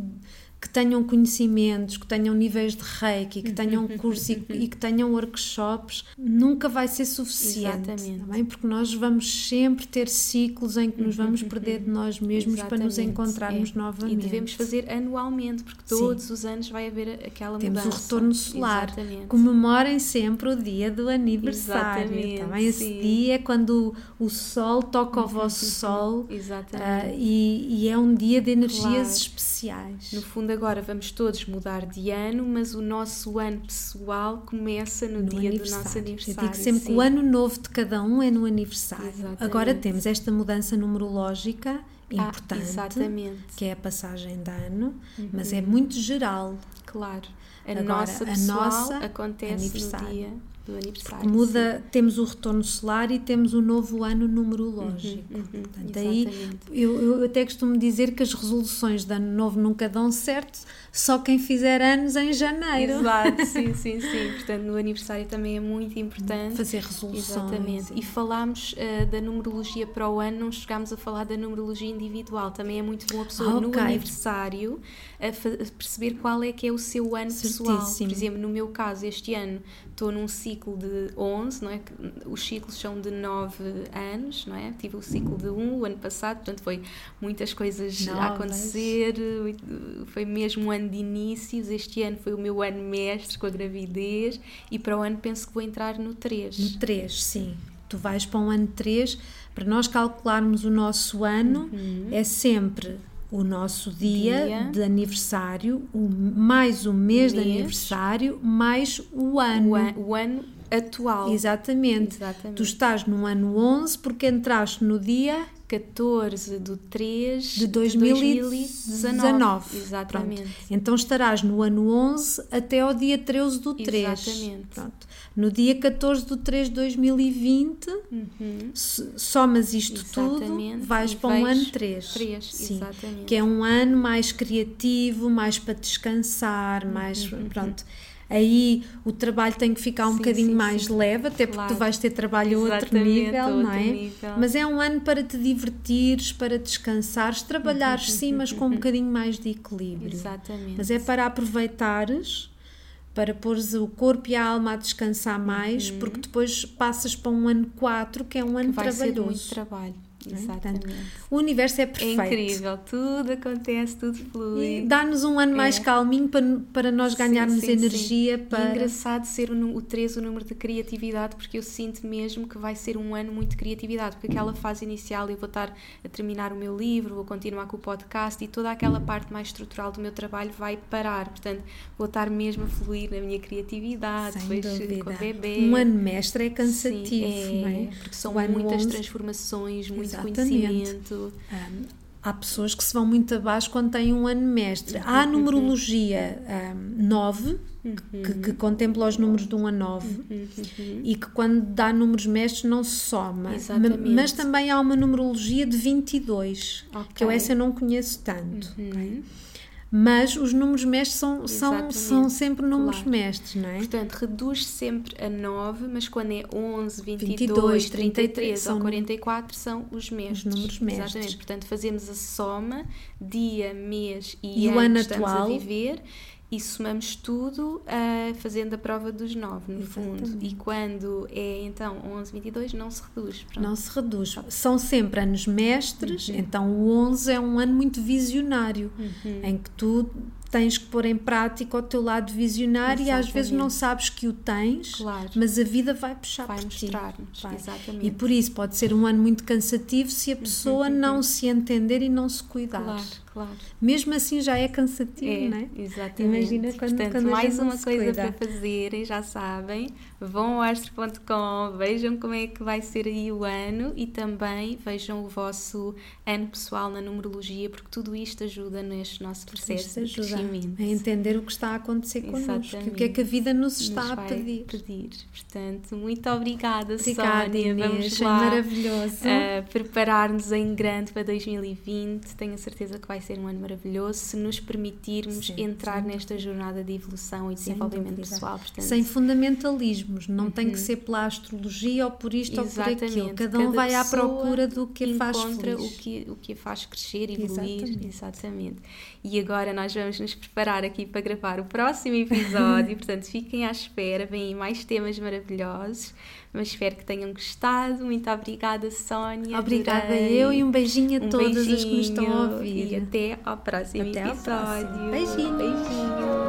que tenham conhecimentos, que tenham níveis de reiki, que tenham curso e, e que tenham workshops, nunca vai ser suficiente. Exatamente. tá bem? Porque nós vamos sempre ter ciclos em que nos vamos perder de nós mesmos para nos Exatamente, encontrarmos é. novamente. E devemos fazer anualmente, porque todos os anos vai haver aquela Temos mudança. o retorno solar. Exatamente. Comemorem sempre o dia do aniversário. Exatamente, Tá bem? Esse sim. dia é quando o, sol toca o vosso sol. Exatamente. ah, e, e é um dia de energias Claro. especiais. No fundo, agora vamos todos mudar de ano, mas o nosso ano pessoal começa no, no dia do nosso aniversário. Eu digo sempre que sim. o ano novo de cada um é no aniversário. Exatamente. Agora temos esta mudança numerológica Ah, importante, exatamente. que é a passagem de ano, mas Uhum. é muito geral. Claro. A Agora, nossa a pessoal nossa acontece no dia do aniversário. Muda, temos o retorno solar e temos o novo ano numerológico. Uhum, uhum, Portanto, aí exatamente. eu, eu até costumo dizer que as resoluções de ano novo nunca dão certo, só quem fizer anos em janeiro. Exato, sim, sim, sim. Portanto, no aniversário também é muito importante. Fazer resoluções. Exatamente. E falámos ah, da numerologia para o ano, não chegámos a falar da numerologia individual. Também é muito bom a pessoa Ah, no aniversário perceber qual é que é o seu ano pessoal. Certíssimo. Por exemplo, no meu caso, este ano estou num ciclo de 11, não é? Os ciclos são de 9 anos, não é? Tive o ciclo de 1 o ano passado, portanto foi muitas coisas a acontecer, foi mesmo um ano de inícios. Este ano foi o meu ano mestre com a gravidez e para o ano penso que vou entrar no 3. No 3, sim. Tu vais para um ano 3, para nós calcularmos o nosso ano, é sempre o nosso dia, Uhum. Dia. de aniversário, o, mais o mês, de Mês. aniversário, mais o ano. O, an- o ano atual. Exatamente. Exatamente. Tu estás no ano 11 porque entraste no dia 14 de 3 de 2019. Exatamente. Pronto. Então estarás no ano 11 até ao dia 13 do 3. Exatamente. Pronto. No dia 14 do 3 de 2020, Uhum. somas isto Exatamente. tudo, vais E para um vais ano 3. três, Sim. exatamente. Que é um ano mais criativo, mais para descansar, mais. Pronto. Aí o trabalho tem que ficar um Uhum, Sim, bocadinho sim, mais sim. leve, até porque Claro. tu vais ter trabalho a outro nível, a não outro é? nível. Mas é um ano para te divertires, para descansares, trabalhares sim, mas com um bocadinho mais de equilíbrio. Exatamente. Mas é para aproveitares, para pôres o corpo e a alma a descansar mais, porque depois passas para um ano 4, que é um ano vai ser muito trabalhoso. trabalho. Não é? Exatamente. O universo é É perfeito. incrível, tudo acontece, tudo flui. E Dá-nos um ano mais É. calminho para, para nós ganharmos Sim, sim, energia sim. Para. engraçado ser o, o 3 o número de criatividade, porque eu sinto mesmo que vai ser um ano muito de criatividade, porque aquela fase inicial eu vou estar a terminar o meu livro, vou continuar com o podcast e toda aquela parte mais estrutural do meu trabalho vai parar. Portanto, vou estar mesmo a fluir na minha criatividade, Sem depois com o bebê. Um ano mestre é cansativo, não é? Porque são muitas 11, transformações, muito Exatamente. conhecimento. Hum, há pessoas que se vão muito abaixo quando têm um ano mestre. Há a Uhum. numerologia 9, que, que contempla os números de 1 a 9, Uhum. e que quando dá números mestres não se soma. Ma- Exatamente. Mas também há uma numerologia de 22, que eu essa eu não conheço tanto. Uhum. Mas os números mestres são, são, Exatamente. são sempre números Claro. mestres, não é? Portanto, reduz sempre a 9, mas quando é 11, 22, 22, 33 são- ou 44 são os mestres. números mestres. Exatamente. Portanto, fazemos a soma, dia, mês e, E ano ano que estamos atual. a viver e somamos tudo ah, fazendo a prova dos 9, no fundo. Exatamente. E quando é então 11, 22, não se reduz. Pronto. Não se reduz. São sempre anos mestres, Uhum. então o 11 é um ano muito visionário, Uhum. em que tu tens que pôr em prática o teu lado visionário e às vezes Exatamente. não sabes que o tens, Claro. mas a vida vai puxar Vai por ti. mostrar-nos. Vai. Exatamente. E por isso pode ser um ano muito cansativo se a pessoa não se entender e não se cuidar. Uhum, Claro, claro. Mesmo assim já é cansativo, É, não é? exatamente. Imagina quando- Portanto, quando mais uma coisa para fazerem, já sabem. Vão ao astro.com, vejam como é que vai ser aí o ano e também vejam o vosso ano pessoal na numerologia, porque tudo isto ajuda neste nosso processo de crescimento. a entender o que está a acontecer connosco, o que é que a vida nos está Nos a pedir. pedir. Portanto, muito obrigada, Obrigada, Sónia. Inês, Vamos lá maravilhoso. uh, preparar-nos em grande para 2020. Tenho a certeza que vai ser um ano maravilhoso se nos permitirmos Sim, entrar nesta jornada de evolução e desenvolvimento pessoal. Portanto, Sem fundamentalismos, não tem que ser pela astrologia ou por isto ou por aquilo. Exatamente. Cada um Cada vai à procura do que a faz encontra feliz. o que, o que faz crescer, evoluir. Exatamente. Exatamente. E agora nós vamos nos preparar aqui para gravar o próximo episódio, portanto fiquem à espera, vêm aí mais temas maravilhosos, mas espero que tenham gostado. Muito obrigada, Sónia. Obrigada adorei. eu e um beijinho a Um todas as que nos estão a beijinho ouvir. E até ao próximo Até ao episódio. próximo. Beijinho. Beijinho.